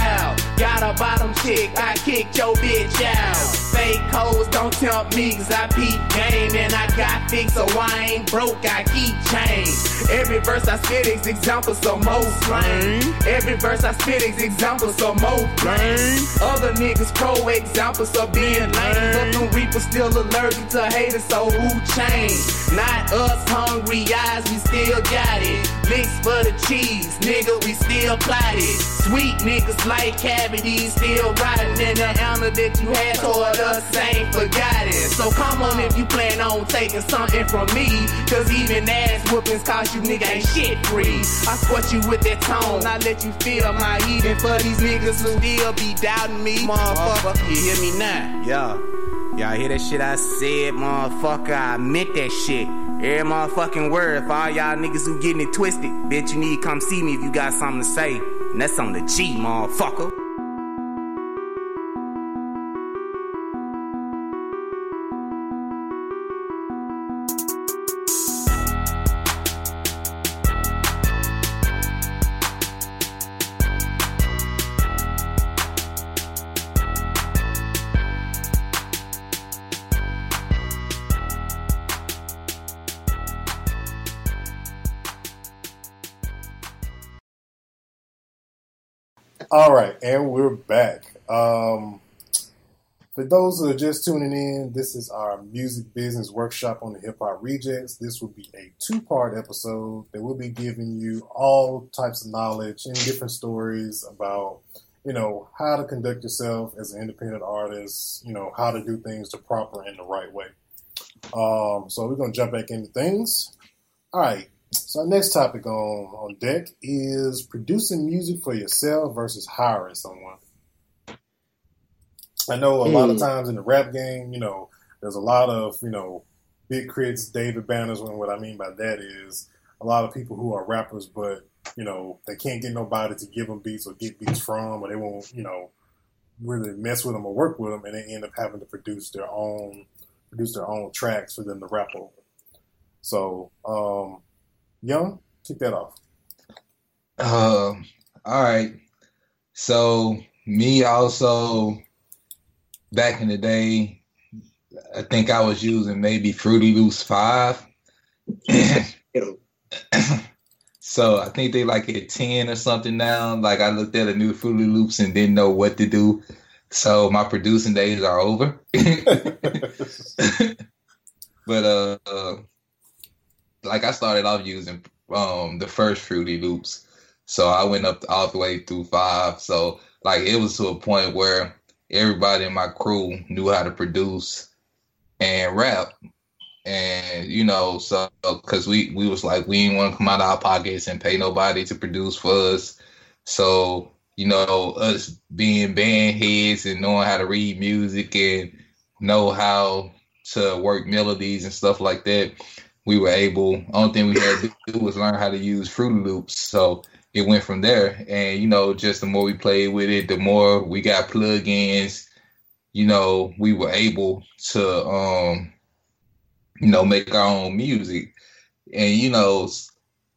Got a bottom chick, I kick your bitch out. Fake hoes don't tempt me, cause I peep game. And I got fixed, so I ain't broke, I keep change. Every verse I spit is examples of most slang. Every verse I spit is examples of more blame. Other niggas pro examples of being lame. But them reapers still allergic to haters, so who changed? Not us, hungry eyes, we still got it. Licks for the cheese, nigga, we still plotted. Sweet niggas like cavities, still riding in the honor that you had toward us, ain't forgotten. So come on if you plan on taking something from me. Cause even ass whoopings cost you nigga ain't shit free. I squat you with that tone, I let you feel my heat. And for these niggas who still be doubting me, motherfucker, you hear me now? Yo, y'all hear that shit I said, motherfucker? I meant that shit. Every motherfucking word for all y'all niggas who getting it twisted. Bitch, you need to come see me if you got something to say. And that's on the G, motherfucker. All right, and we're back. Um, for those who are just tuning in, this is our music business workshop on the Hip Hop Rejectz. This will be a two part episode that will be giving you all types of knowledge and different stories about, you know, how to conduct yourself as an independent artist, you know, how to do things the proper and the right way. Um, so we're gonna jump back into things. All right. So our next topic on on deck is producing music for yourself versus hiring someone. I know a lot of Hmm. times in the rap game, you know, there's a lot of you know Big K.R.I.T.s, David Banners. And what I mean by that is a lot of people who are rappers, but you know they can't get nobody to give them beats or get beats from, or they won't you know really mess with them or work with them, and they end up having to produce their own produce their own tracks for them to rap over. So, um, Young, kick that off. Um, all right. So me also back in the day, I think I was using maybe Fruity Loops five. So I think they like at ten or something now. Like I looked at a new Fruity Loops and didn't know what to do. So my producing days are over. but uh, uh like I started off using um the first Fruity Loops. So I went up all the way through five. So like it was to a point where everybody in my crew knew how to produce and rap. And you know, so because we we was like we didn't want to come out of our pockets and pay nobody to produce for us. So you know, us being band heads and knowing how to read music and know how to work melodies and stuff like that, we were able. Only thing we had to do was learn how to use Fruity Loops. So it went from there. And you know, just the more we played with it, the more we got plugins. You know, we were able to, um, you know, make our own music. And you know,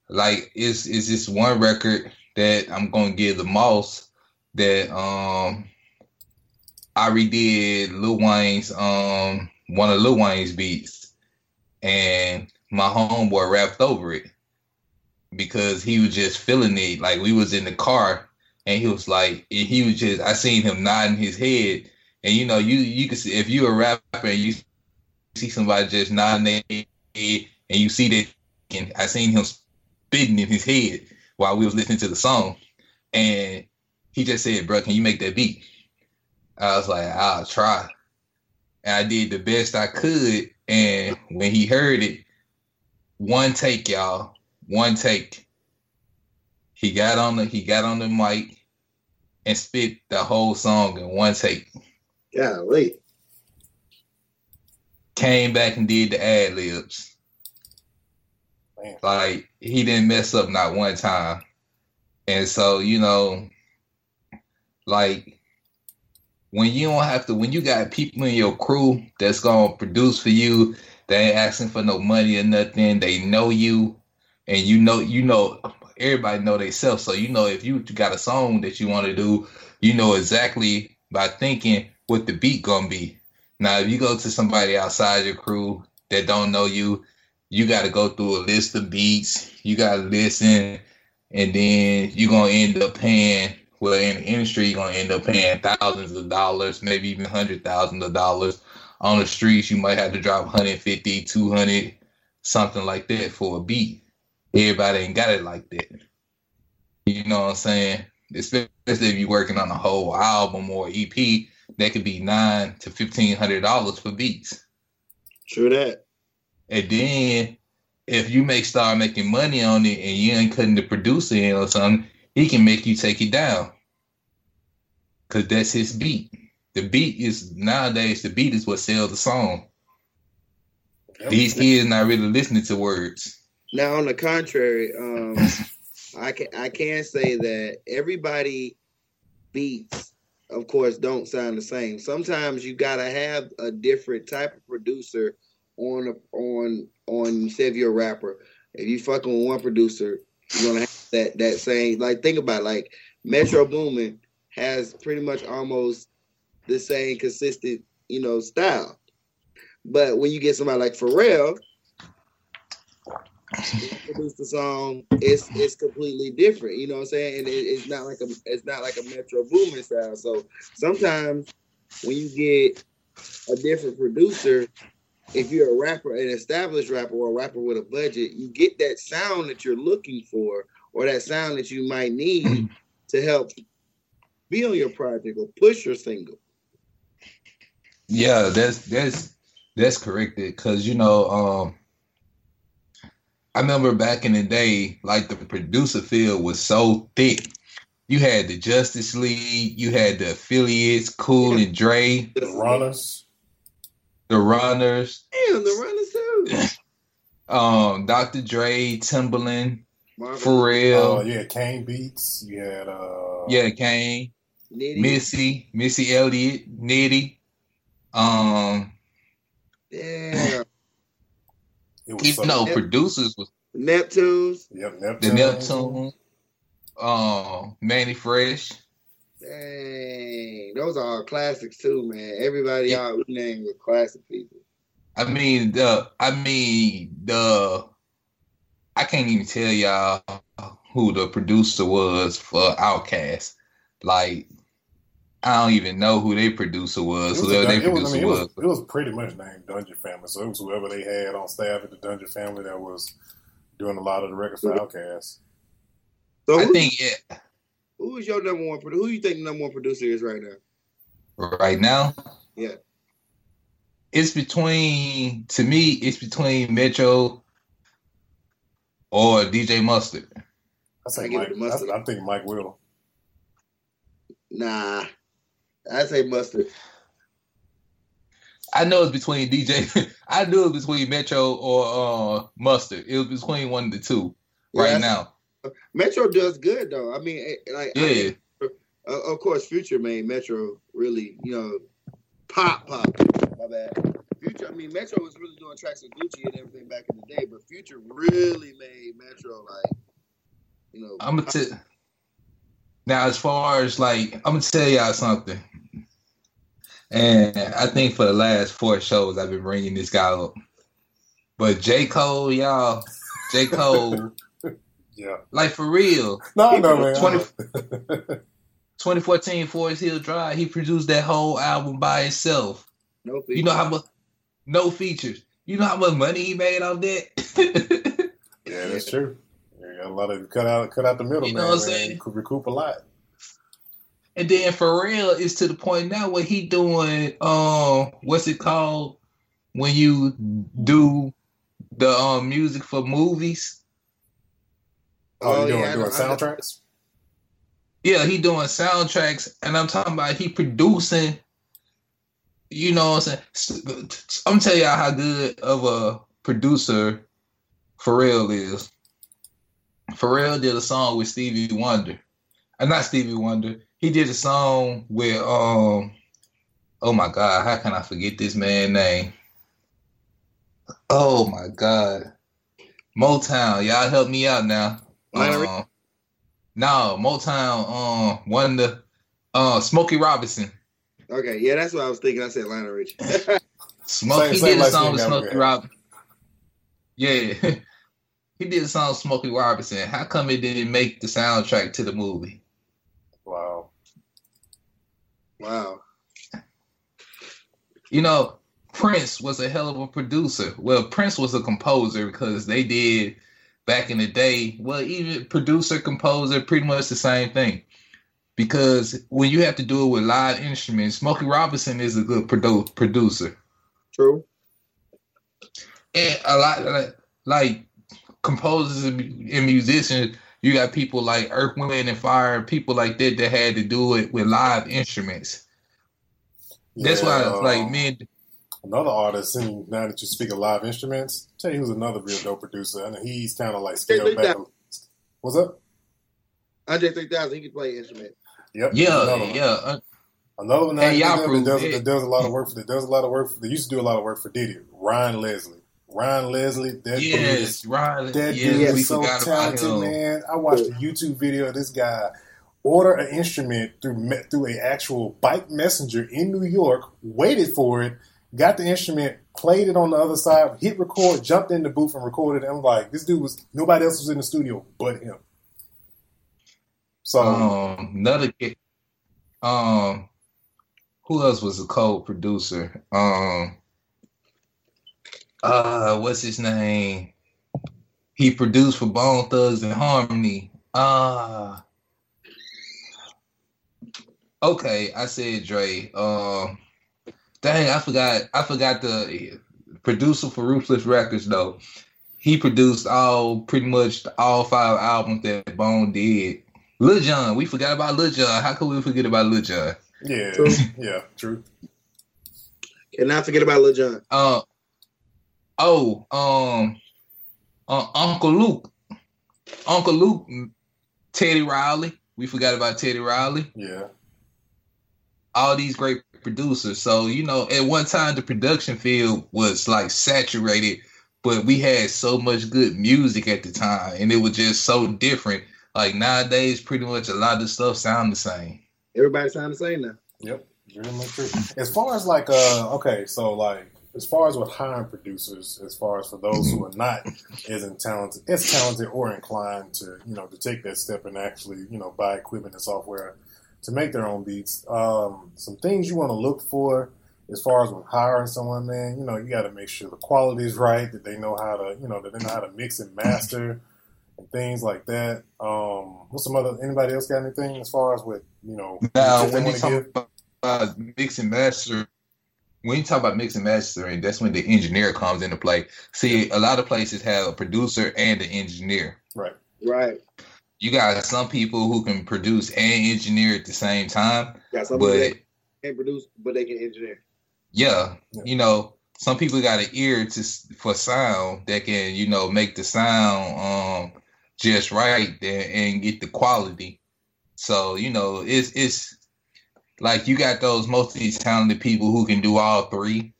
like it's it's just one record that I'm gonna give the most that um I redid Lil Wayne's um one of Lil Wayne's beats and my homeboy rapped over it because he was just feeling it. Like we was in the car and he was like he was just I seen him nodding his head and you know you you can see if you're a rapper and you see somebody just nodding their head and you see that and I seen him spitting in his head while we was listening to the song and he just said, bro, can you make that beat? I was like, I'll try. And I did the best I could. And when he heard it, one take, y'all, one take. He got on the he got on the mic and spit the whole song in one take. Golly. Came back and did the ad libs. Like he didn't mess up not one time. And so, you know, like when you don't have to when you got people in your crew that's gonna produce for you, they ain't asking for no money or nothing, they know you and you know you know everybody know themselves. So you know if you got a song that you want to do, you know exactly by thinking what the beat gonna be. Now if you go to somebody outside your crew that don't know you, you got to go through a list of beats. You got to listen, and then you're gonna end up paying. Well, in the industry, you're gonna end up paying thousands of dollars, maybe even hundred thousands of dollars. On the streets, you might have to drop 150, 200, something like that for a beat. Everybody ain't got it like that. You know what I'm saying? Especially if you're working on a whole album or EP, that could be nine to fifteen hundred dollars for beats. True that. And then if you make start making money on it and you ain't cutting the producer in or something, he can make you take it down. Cause that's his beat. The beat is nowadays the beat is what sells the song. These kids not really listening to words. Now, on the contrary, um, I can I can say that everybody beats, of course, don't sound the same. Sometimes you gotta have a different type of producer on a, on on. You say if you're a rapper, if you fucking with one producer, you're gonna have that that same. Like think about it, like Metro Boomin has pretty much almost the same consistent, you know, style. But when you get somebody like Pharrell, produce the song, it's it's completely different. You know what I'm saying? And it, it's not like a it's not like a Metro Boomin style. So sometimes when you get a different producer, if you're a rapper, an established rapper or a rapper with a budget, you get that sound that you're looking for or that sound that you might need mm-hmm. to help be on your project or push your single. Yeah, that's that's That's corrected Because you know, um, I remember back in the day, like the producer field was so thick. You had the Justice League, you had the affiliates, Cool and Dre, The runners. the Runners, Damn, the runners too. um, Dr. Dre, Timbaland, Marvin, Pharrell, Uh, yeah, Kane Beats. You had uh yeah, Kane, Nitti. Missy, Missy Elliott, Nitti. Um, yeah. it was even so, though producers was Neptunes. Yep, the Neptune. Neptune, um, Mannie Fresh. Dang. Those are all classics too, man. Everybody Yeah. y'all named were classic people. I mean the I mean the I can't even tell y'all who the producer was for Outkast. Like I don't even know who their producer It was, was, whoever a, their it, was, I producer mean, it, was, was. it was pretty much named Dungeon Family. So it was whoever they had on staff at the Dungeon Family that was doing a lot of the records for Outkast. So I think yeah, who is your number one producer? Who you think the number one producer is right now? right now. Yeah. It's between to me, it's between Metro or DJ Mustard. I say I Mike. Mustard. I, I think Mike will. Nah. I say mustard. I know it's between DJ. I knew it was between Metro or uh, Mustard. It was between one of the two right now. Metro does good though. I mean, eh, like I Yeah. uh, of course, Future made Metro really, you know, pop pop. My bad. Future. I mean, Metro was really doing tracks with Gucci and everything back in the day, but Future really made Metro like, you know. I'm gonna tell. Now, as far as like, I'm gonna tell y'all something. And I think for the last four shows, I've been bringing this guy up. But J Cole, y'all, J Cole, Yeah. like for real, No, I know, man. 20 2014 Forest Hill Drive, he produced that whole album by himself. no features. You know how much? No features. You know how much money he made off that? yeah, that's true. You got a lot of cut out, cut out the middle, You man. know what I'm saying? Could recoup a lot. And then Pharrell is to the point now where he doing um what's it called when you do the um music for movies? Oh, Oh, you doing, yeah, doing know- I know. soundtracks? Yeah, he doing soundtracks and I'm talking about he producing you know what I'm saying? I'm telling y'all how good of a producer Pharrell is. Pharrell did a song with Stevie Wonder. Uh, not Stevie Wonder. He did a song with um oh my god, how can I forget this man's name? Oh my god. Motown, y'all help me out now. Lionel Um, no, Motown, um, one of the uh Smokey Robinson. Okay, yeah, that's what I was thinking. I said Lionel Richie. Smoke, Same- he same did a song with skin Smokey. Robinson. Yeah. he did a song with Smokey Robinson. How come it didn't make the soundtrack to the movie? Wow. Wow. You know, Prince was a hell of a producer. Well, Prince was a composer because they did back in the day. Well, even producer, composer, pretty much the same thing. Because when you have to do it with live instruments, Smokey Robinson is a good produ- producer. True. and a lot like, like composers and, and musicians you got people like earth wind and fire people like that that had to do it with live instruments that's why Yeah, like um, me and Another artist, and now that you speak of live instruments, tell you who's another real dope producer, and he's kind of like scaled back. What's up? Andre 3000, he can play instrument. Yep. he's another yeah one. yeah uh, Another one that, y'all does, that does a lot of work for that does a lot of work for. They used to do a lot of work for Diddy. Ryan Leslie. Ryan Leslie. That dude yes Riley That yeah dude is so talented, man. I watched a YouTube video of this guy order an instrument through through a actual bike messenger in New York, waited for it, got the instrument, played it on the other side, hit record, jumped in the booth and recorded it. I'm like, this dude was nobody else was in the studio but him. So um another kid um who else was a co-producer um uh what's his name he produced for Bone Thugs-n-Harmony uh okay i said dre um dang i forgot i forgot the producer for Ruthless Records though. He produced all pretty much all five albums that Bone did. Lil Jon, we forgot about Lil Jon. How could we forget about Lil Jon? Yeah, True. yeah, true. Cannot forget about Lil Jon. Uh oh, um, uh, Uncle Luke, Uncle Luke, Teddy Riley. We forgot about Teddy Riley. Yeah, all these great producers. So, you know, at one time the production field was like saturated, but we had so much good music at the time and it was just so different. Like nowadays, pretty much a lot of stuff sound the same. Everybody sound the same now. yep, very much true. As far as like, uh, okay, so like, as far as with hiring producers, as far as for those who are not as talented, as talented or inclined to, you know, to take that step and actually, you know, buy equipment and software to make their own beats. Um, some things you want to look for as far as with hiring someone, man. You know, you got to make sure the quality is right, that they know how to, you know, that they know how to mix and master and things like that. Um, what's some other? Anybody else got anything as far as with, you know, Now, when you talk give? about mix and master, when you talk about mix and mastering, that's when the engineer comes into play. See, a lot of places have a producer and an engineer. right? Right. You got some people who can produce and engineer at the same time, Got some but that can't produce, but they can engineer. yeah, Yeah. you know, some people got an ear to for sound that can, you know, make the sound um just right and, and get the quality. So you know, it's it's like you got those most of these talented people who can do all three,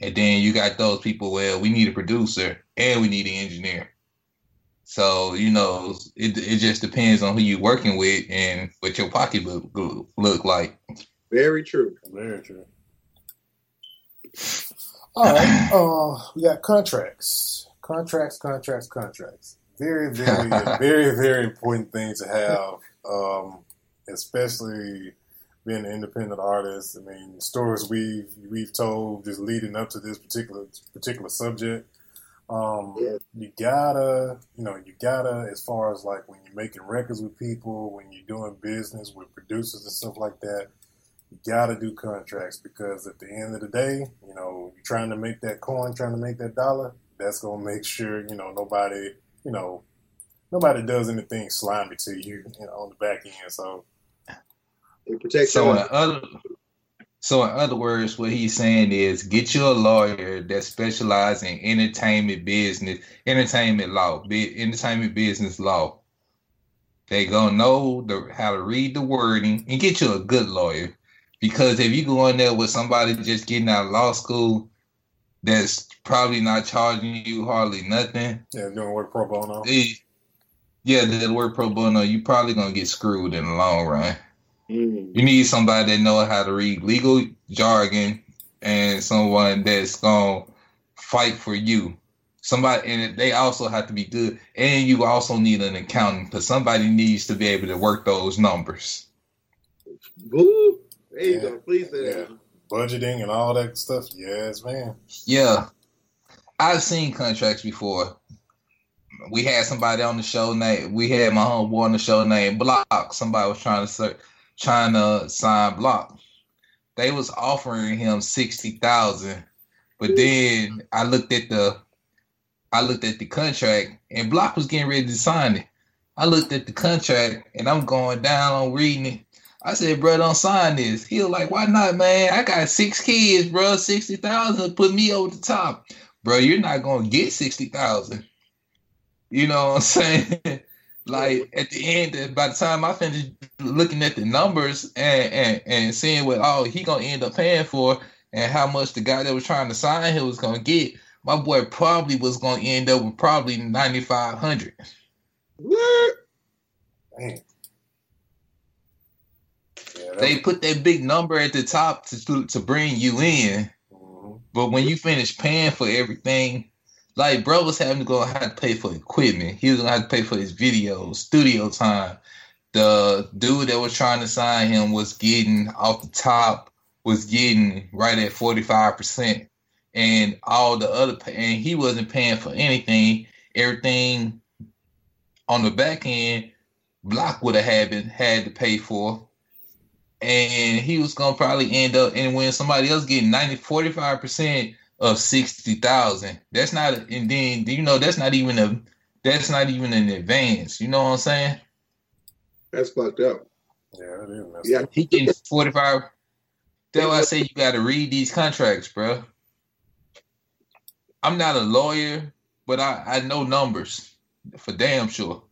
and then you got those people. Well, we need a producer and we need an engineer. So you know, it it just depends on who you're working with and what your pocketbook look, look like. Very true. Very true. All right. Uh, we got contracts. Contracts, contracts, contracts. Very, very, very, very important thing to have, um, especially being an independent artist. I mean, stories we've we've told just leading up to this particular particular subject. Um, Yeah. You gotta, you know, you gotta, as far as like when you're making records with people, when you're doing business with producers and stuff like that, you gotta do contracts because at the end of the day, you know, you're trying to make that coin, trying to make that dollar. That's gonna make sure you know nobody, you know, nobody does anything slimy to you, you know, on the back end. So It protects So in other, so in other words, what he's saying is, get you a lawyer that specializes in entertainment business, entertainment law, bi- entertainment business law. They gonna know the, how to read the wording and get you a good lawyer. Because if you go in there with somebody just getting out of law school, that's probably not charging you hardly nothing. yeah, doing work pro bono. Yeah, the work pro bono, you probably gonna get screwed in the long run. Mm. You need somebody that know how to read legal jargon and someone that's gonna fight for you. Somebody, and they also have to be good. And you also need an accountant because somebody needs to be able to work those numbers. Woo. There you Yeah. go. Please say that. Budgeting and all that stuff. Yes, man. Yeah, I've seen contracts before. We had somebody on the show named. We had my homeboy on the show named Block. Somebody was trying to ser- trying to sign Block. They was offering him sixty thousand, but then I looked at the, I looked at the contract, and Block was getting ready to sign it. I looked at the contract, and I'm going down on reading it. I said, bro, don't sign this. He was like, why not, man? I got six kids, bro. 60,000 put me over the top. Bro, you're not going to get 60,000. You know what I'm saying? Like at the end, by the time I finished looking at the numbers and, and, and seeing what, oh, he going to end up paying for and how much the guy that was trying to sign him was going to get, my boy probably was going to end up with probably 9,500. What? Man. Yeah, They put that big number at the top to, to bring you in. Mhm. But when you finish paying for everything, like bro was having to go have to pay for equipment. He was gonna have to pay for his videos, studio time. The dude that was trying to sign him was getting off the top, was getting right at forty five percent, and all the other and he wasn't paying for anything. Everything on the back end, Block would have had been, had to pay for and he was gonna probably end up and when somebody else getting 90 45 percent of sixty thousand. That's not, and then you know that's not even a that's not even an advance. You know what I'm saying? That's fucked up. Yeah, it is. Yeah. up. He getting forty five. That's why I say you got to read these contracts, bro. I'm not a lawyer, but I I know numbers for damn sure.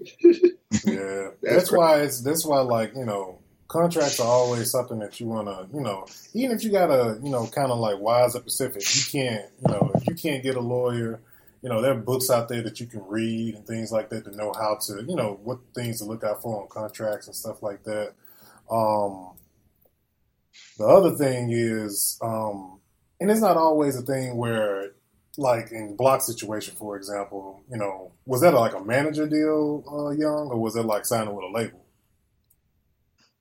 Yeah, That's that's why it's that's why like you know contracts are always something that you want to you know even if you gotta you know kind of like wise up Pacific, you can't you know if you can't get a lawyer, you know there are books out there that you can read and things like that to know how to you know what things to look out for on contracts and stuff like that. Um, the other thing is, um, and it's not always a thing where like in block situation, for example, you know, was that like a manager deal, uh, Young, or was it like signing with a label?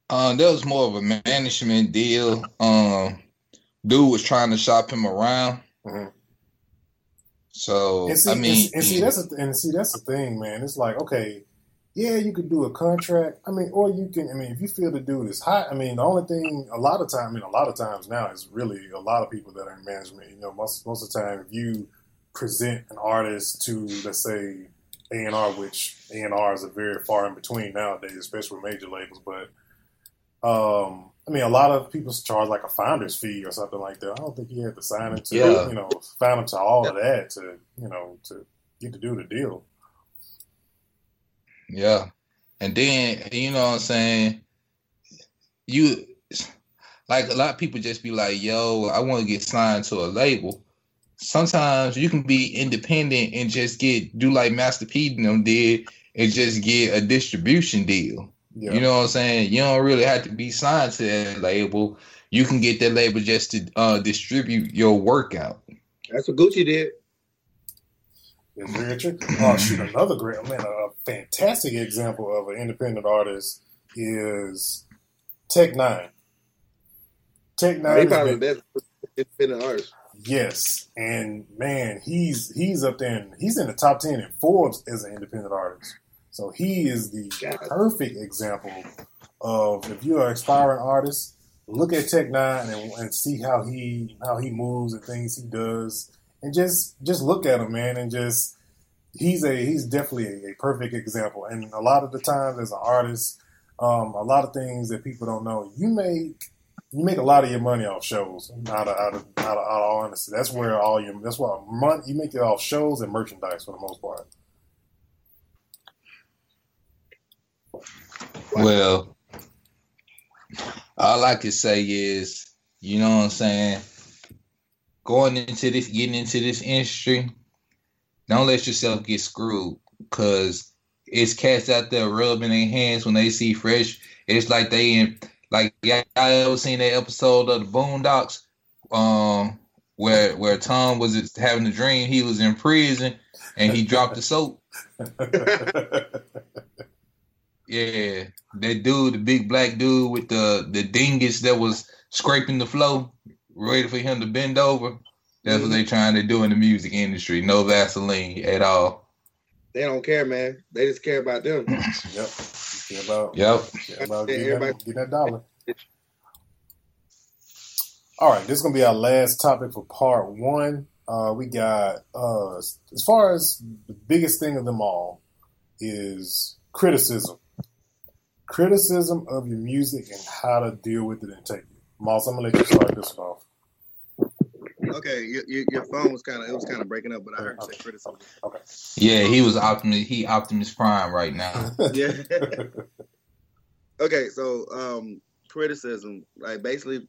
Um, that was more of a management deal. Um, dude was trying to shop him around. Mhm. So And see, I mean, and, and see that's the, and see that's the thing, man. It's like okay, yeah, you could do a contract. I mean, or you can. I mean, if you feel the dude is hot, I mean, the only thing a lot of time, I mean, a lot of times now is really a lot of people that are in management. You know, most most of the time, if you present an artist to, let's say, A and R, which A and R's are very far in between nowadays, especially with major labels, but. Um, I mean, a lot of people charge like a founder's fee or something like that. I don't think you had to sign him to, Yeah. you know, sign him to all of that to, you know, to get to do the deal. Yeah. And then, you know what I'm saying? You like a lot of people just be like, yo, I want to get signed to a label. Sometimes you can be independent and just get do like Master P and them did and just get a distribution deal. Yeah. You know what I'm saying? You don't really have to be signed to that label. You can get that label just to uh, distribute your workout. That's what Gucci did. It's very tricky. Oh, shoot, another great, man, a fantastic example of an independent artist is Tech N9ne. Tech N9ne, has probably been- the best independent artist. yes, and man, he's he's up there. In, he's in the top ten in Forbes as an independent artist. So he is the perfect example of if you're an aspiring artist, look at Tech N9ne and, and see how he how he moves and things he does, and just just look at him, man, and just he's a he's definitely a, a perfect example. And a lot of the times as an artist, um, a lot of things that people don't know, you make you make a lot of your money off shows. Out of out of out of, out of honesty, that's where all your that's why money you make it off shows and merchandise for the most part. Well, all I can say is, you know what I'm saying? Going into this, getting into this industry, don't let yourself get screwed because it's cats out there rubbing their hands when they see fresh. It's like they in, like, y'all ever seen that episode of the Boondocks? Um, where where Tom was having a dream he was in prison and he dropped the soap. Yeah, that dude, the big black dude with the the dingus that was scraping the floor, ready for him to bend over. That's what they trying to do in the music industry. No Vaseline at all. They don't care, man. They just care about them. Yep. Care about, Yep. care about Yeah, getting, everybody- that, getting that dollar. All right, this is gonna be our last topic for part one. Uh, we got uh, as far as the biggest thing of them all is criticism. Criticism of your music and how to deal with it and take it. Moss, I'm gonna let you start this one off. Okay, your, your, your phone was kind of it was kind of breaking up, but I heard you say criticism. Okay. Yeah, he was Optimus. He Optimus Prime right now. Yeah. okay, so um, criticism, like basically,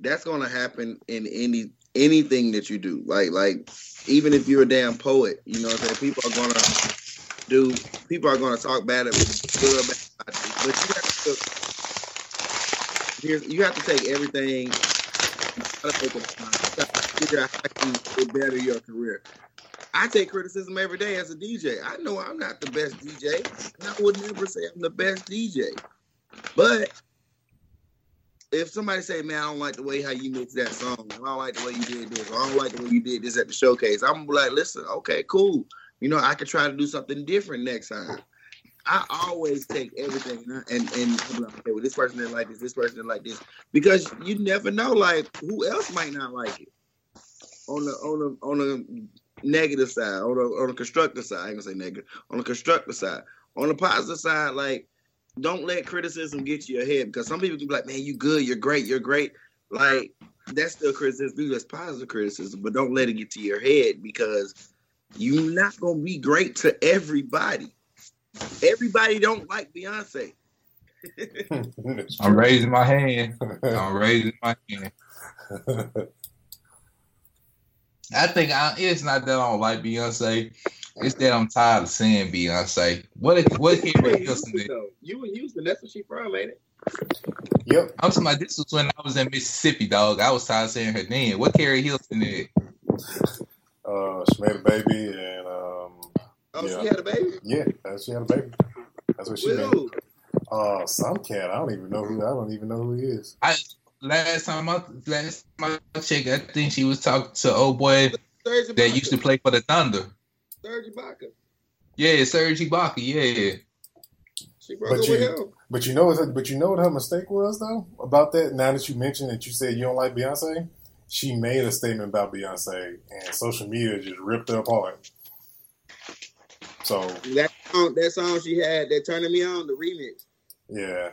that's gonna happen in any anything that you do. Like like even if you're a damn poet, you know, what I'm saying people are gonna do. People are gonna talk bad about you, but you have to. You have to take everything. You gotta take gotta figure out how can better your career. I take criticism every day as a DJ. I know I'm not the best DJ, I would never say I'm the best DJ. But if somebody say, "Man, I don't like the way how you mixed that song. I don't like the way you did this. I don't like the way you did this at the showcase," I'm like, "Listen, okay, cool. You know, I could try to do something different next time." I always take everything and and, okay, well, this person didn't like this, this person didn't like this, because you never know, like who else might not like it. on the on the on the negative side, on the on the constructive side. I ain't gonna say negative. On the constructive side, on the positive side, like don't let criticism get you ahead because some people can be like, "Man, you good, you're great, you're great." Like that's still criticism. That's positive criticism, but don't let it get to your head because you're not gonna be great to everybody. Everybody don't like Beyonce. I'm raising my hand. I'm raising my hand. I think I, it's not that I don't like Beyonce. It's that I'm tired of saying Beyonce. What if, what You Henry in Houston Houston, did? You in Houston? That's where she from, ain't it? Yep. I'm talking about this was when I was in Mississippi, dog. I was tired of saying her name. What Keri Hilson did? Uh, she made a baby, and um, Oh, Yeah. she had a baby. yeah, uh, she had a baby. That's what she With made. who? Uh, some cat. I don't even know who. I don't even know who he is. I last time I last time I checked, I think she was talking to old boy that used to play for the Thunder. Serge Ibaka. Yeah, Serge Ibaka. Yeah. She broke But up you- with him. But you know? But you know what her mistake was though about that. Now that you mentioned that you said you don't like Beyonce, she made a statement about Beyonce, and social media just ripped her apart. So That song, that song she had, that turning me on, the remix. yeah,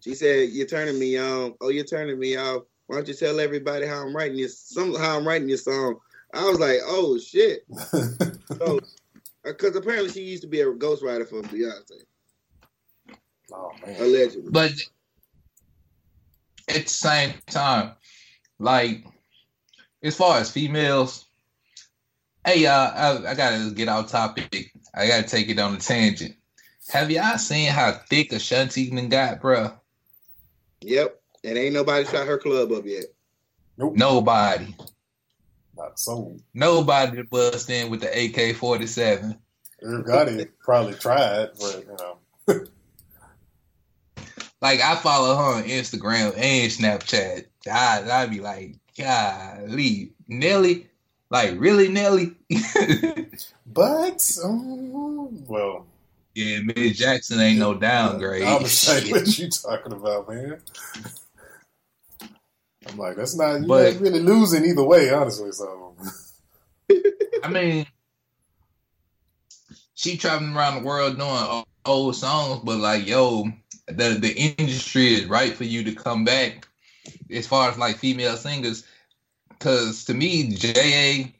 She said, "You're turning me on. Oh, you're turning me off. Why don't you tell everybody how I'm writing this? Some how I'm writing this song." I was like, "Oh shit!" So, uh, because apparently she used to be a ghostwriter for Beyonce, oh man, allegedly. But at the same time, like as far as females, hey y'all, I, I gotta get off topic. I gotta take it on a tangent. Have y'all seen how thick Ashanti done got, bruh? Yep, and ain't nobody shot her club up yet. Nope. Nobody. not so. Nobody bust in with the AK forty seven. Irv Gotti probably tried, but you know, Like I follow her on Instagram and Snapchat. I I'd be like, golly, Nelly, like really Nelly? but um, well, yeah, Miss Jackson ain't no downgrade. I was saying, what you talking about, man? I'm like, that's not you But- ain't really losing either way, honestly. So I mean, she traveling around the world doing old songs, but like, yo, the the industry is right for you to come back as far as like female singers. Cause to me, J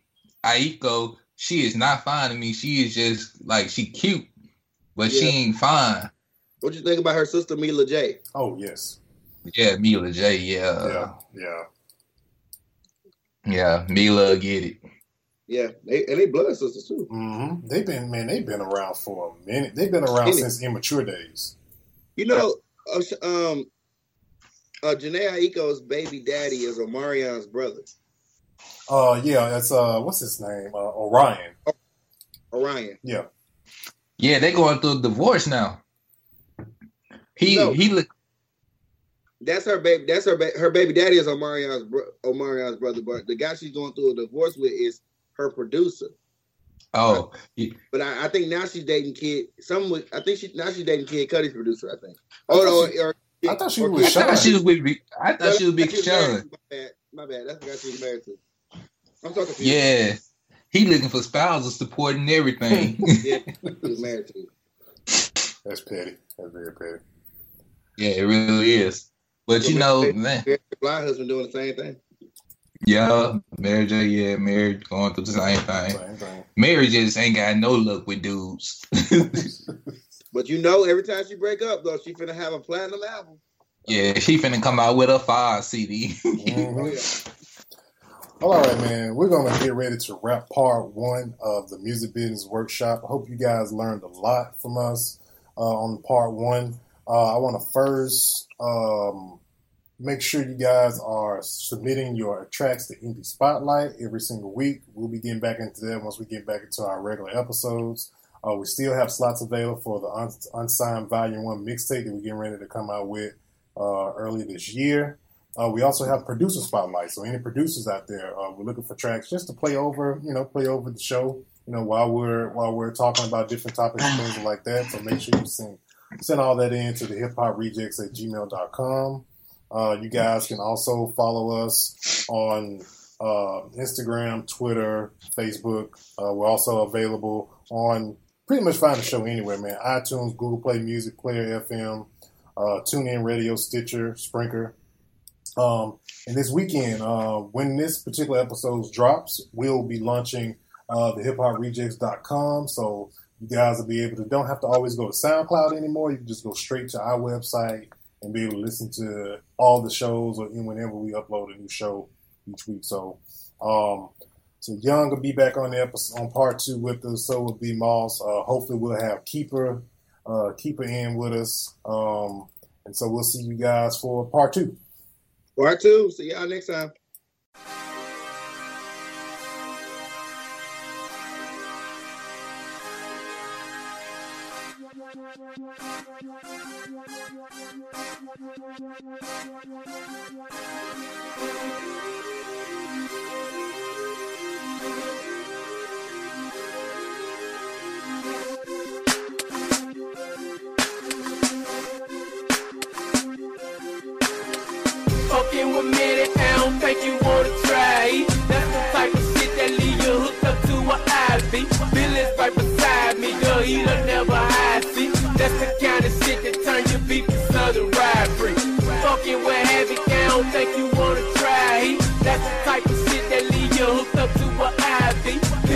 A Aiko, she is not fine to me. She is just like she cute, but she ain't fine. What you think about her sister Mila J? oh yes, Yeah, Mila J. yeah, Yeah, yeah. yeah, Mila get it. Yeah, they, and they blood sisters too. hmm They've been man, they've been around for a minute. They've been around Minute. since immature days. You know, uh, um, uh, Jhené Aiko's baby daddy is Omarion's brother, Uh, yeah, that's uh, what's his name? Uh, O'Ryan. O'Ryan. Yeah, Yeah, they're going through a divorce now. He No. he look That's her baby. That's her. Ba- her baby daddy is Omarion's bro- Omarion's brother, but the guy she's going through a divorce with is her producer. oh But I, I think now she's dating kid. Some I think she now she's dating Kid Cudi's producer. I think. Oh thought no, or, I thought she or was Kid I thought she was with I thought she was No, Big that's who married Sean. My bad. My bad. That's the guy she was married to. I'm talking. To Yeah. He looking for spousal support and everything. yeah, he was married to. That's petty. That's very petty. yeah, it really is. But you know, man, Her blind husband doing the same thing. yeah, Mary J, yeah, Mary going through the same thing. Same thing. Mary just ain't got no luck with dudes. But you know, every time she break up, though, she finna have a platinum album. yeah, she finna come out with a five CD. Mhm. Oh. All right, man. We're gonna get ready to wrap part one of the music business workshop. I hope you guys learned a lot from us uh, on part one. Uh, I want to first um, make sure you guys are submitting your tracks to Indie Spotlight every single week. We'll be getting back into that once we get back into our regular episodes. Uh, we still have slots available for the un- unsigned Volume One mixtape that we're getting ready to come out with uh, early this year. Uh, we also have producer spotlight. So any producers out there, uh, we're looking for tracks just to play over, you know, play over the show, you know, while we're while we're talking about different topics and things like that. So make sure you send send all that in to the hip hop rejectz at gmail.com. Uh, you guys can also follow us on uh, Instagram, Twitter, Facebook. Uh, we're also available on pretty much find the show anywhere, man. iTunes, Google Play Music, Player FM, uh, TuneIn Radio, Stitcher, Spreaker. Um, and this weekend, uh, when this particular episode drops, we'll be launching uh, the hiphoprejectz.com. So you guys will be able to, don't have to always go to SoundCloud anymore. You can just go straight to our website and be able to listen to all the shows or whenever we upload a new show each week. So, um, so Young will be back on the episode on part two with us. So will be Moss. Uh, hopefully, we'll have Keeper, uh, Keeper in with us. Um, and so we'll see you guys for part two. Part two. See y'all next time. Fucking with me, I don't think you wanna try. That's the type of shit that leave you hooked up to a IV. Billy's right beside me, girl, he done never hide see. That's the kind of shit that turn your beef to southern rivalry. Fucking with Havoc, I don't think you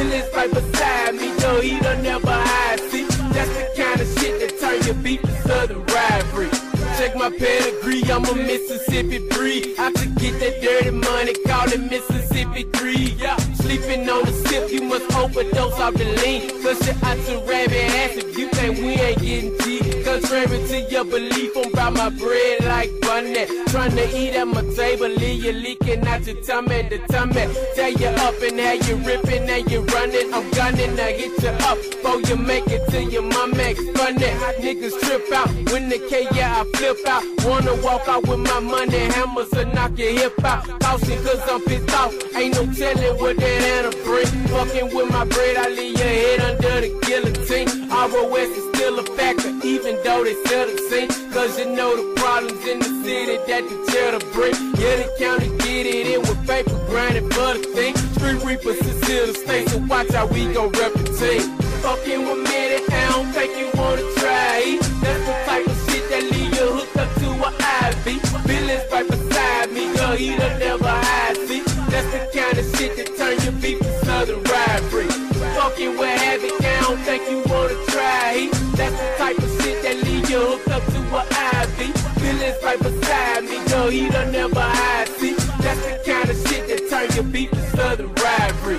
IV. Billy's right beside me, girl, he done never hide see. That's the kind of shit that turn your beef to southern rivalry. Check my pedigree, I'm a Mississippi breed. I could get that dirty money, call it Mississippi Creed. Yeah, sleeping on the sip, you must overdose off the lean. Cause you're out to rabbit ass if you think we ain't getting G. Contrary to your belief, I'm about my bread like bunny. Trying to eat at my table, leave you leaking out your tummy, the tummy. Tell you up and how you ripping and you running. I'm gunning to hit you up before you make it to your mama. Funny. Niggas trip out when the K, yeah, I flip out. Wanna walk out with my money, hammers and knock your hip out. Caution cause I'm pissed off. Ain't no telling what that Anna bring. Fucking with my bread, I leave your head under the guillotine. ROS is still a factor, even though they sell the same. Cause you know the problems in the city that the brick. Yeah, the county get it in with paper grinding for the thing. Street Reapers is here to stay, so watch how we gon' reputate. Fucking with me, I don't think you wanna try. That's the type of shit that leave you hooked up to a IV. Billy's right beside me, girl, he done never hide see. That's the kind of shit that turn Fucking with Havoc, I don't think you wanna try. That's the type of shit that leave you hooked up to a IV. Billy's right beside me, girl, he done never hide see. That's the kind of shit that turn your beef to southern rivalry.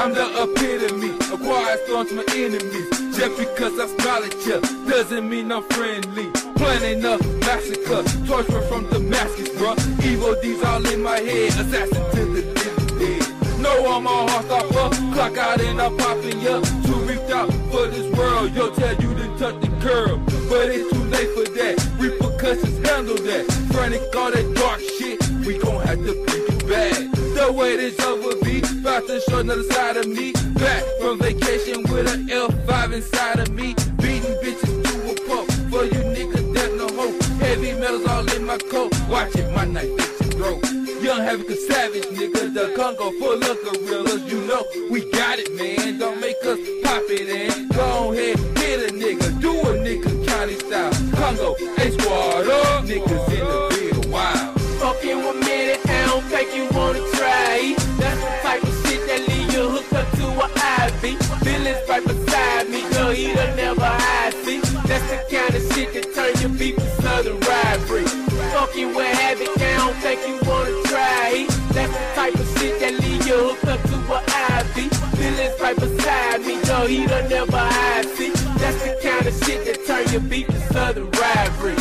I'm the epitome of quiet storm to my enemies. Just because I smile at you doesn't mean I'm friendly. Planning a massacre, torture from Damascus, bruh. Evil deeds all in my head, assassin to the No, I'm a heart stopper, clock out and I'm popping ya. Too reaped out for this world, yo, tell you to touch the curb. But it's too late for that, repercussions handle that. Frantic all that dark shit, we gon' have to bring it back. The wait is over, B. About to show another side of me. Back from vacation with an L5 inside of me. Beating bitches to a pulp. For you niggas that no hope. Heavy metals all in my coat. Watch it, my knife your throat. Young Havoc a savage, nigga. The Congo full of gorillas. You know, we got it, man. Don't make us pop it in. Go ahead, hit a nigga. Do a nigga county style. Congo, A squad up. Niggas in the field, wild. Fucking with me, that I don't think you wanna try. That's the type of shit that leave you hooked up to a IV. Billy's right beside me, girl, he done never hide see. That's the kind of shit that turn your beef to southern rivalry. Fucking with Havoc, I don't think you he done never hide see. That's the kind of shit that turn your beef to southern rivalry.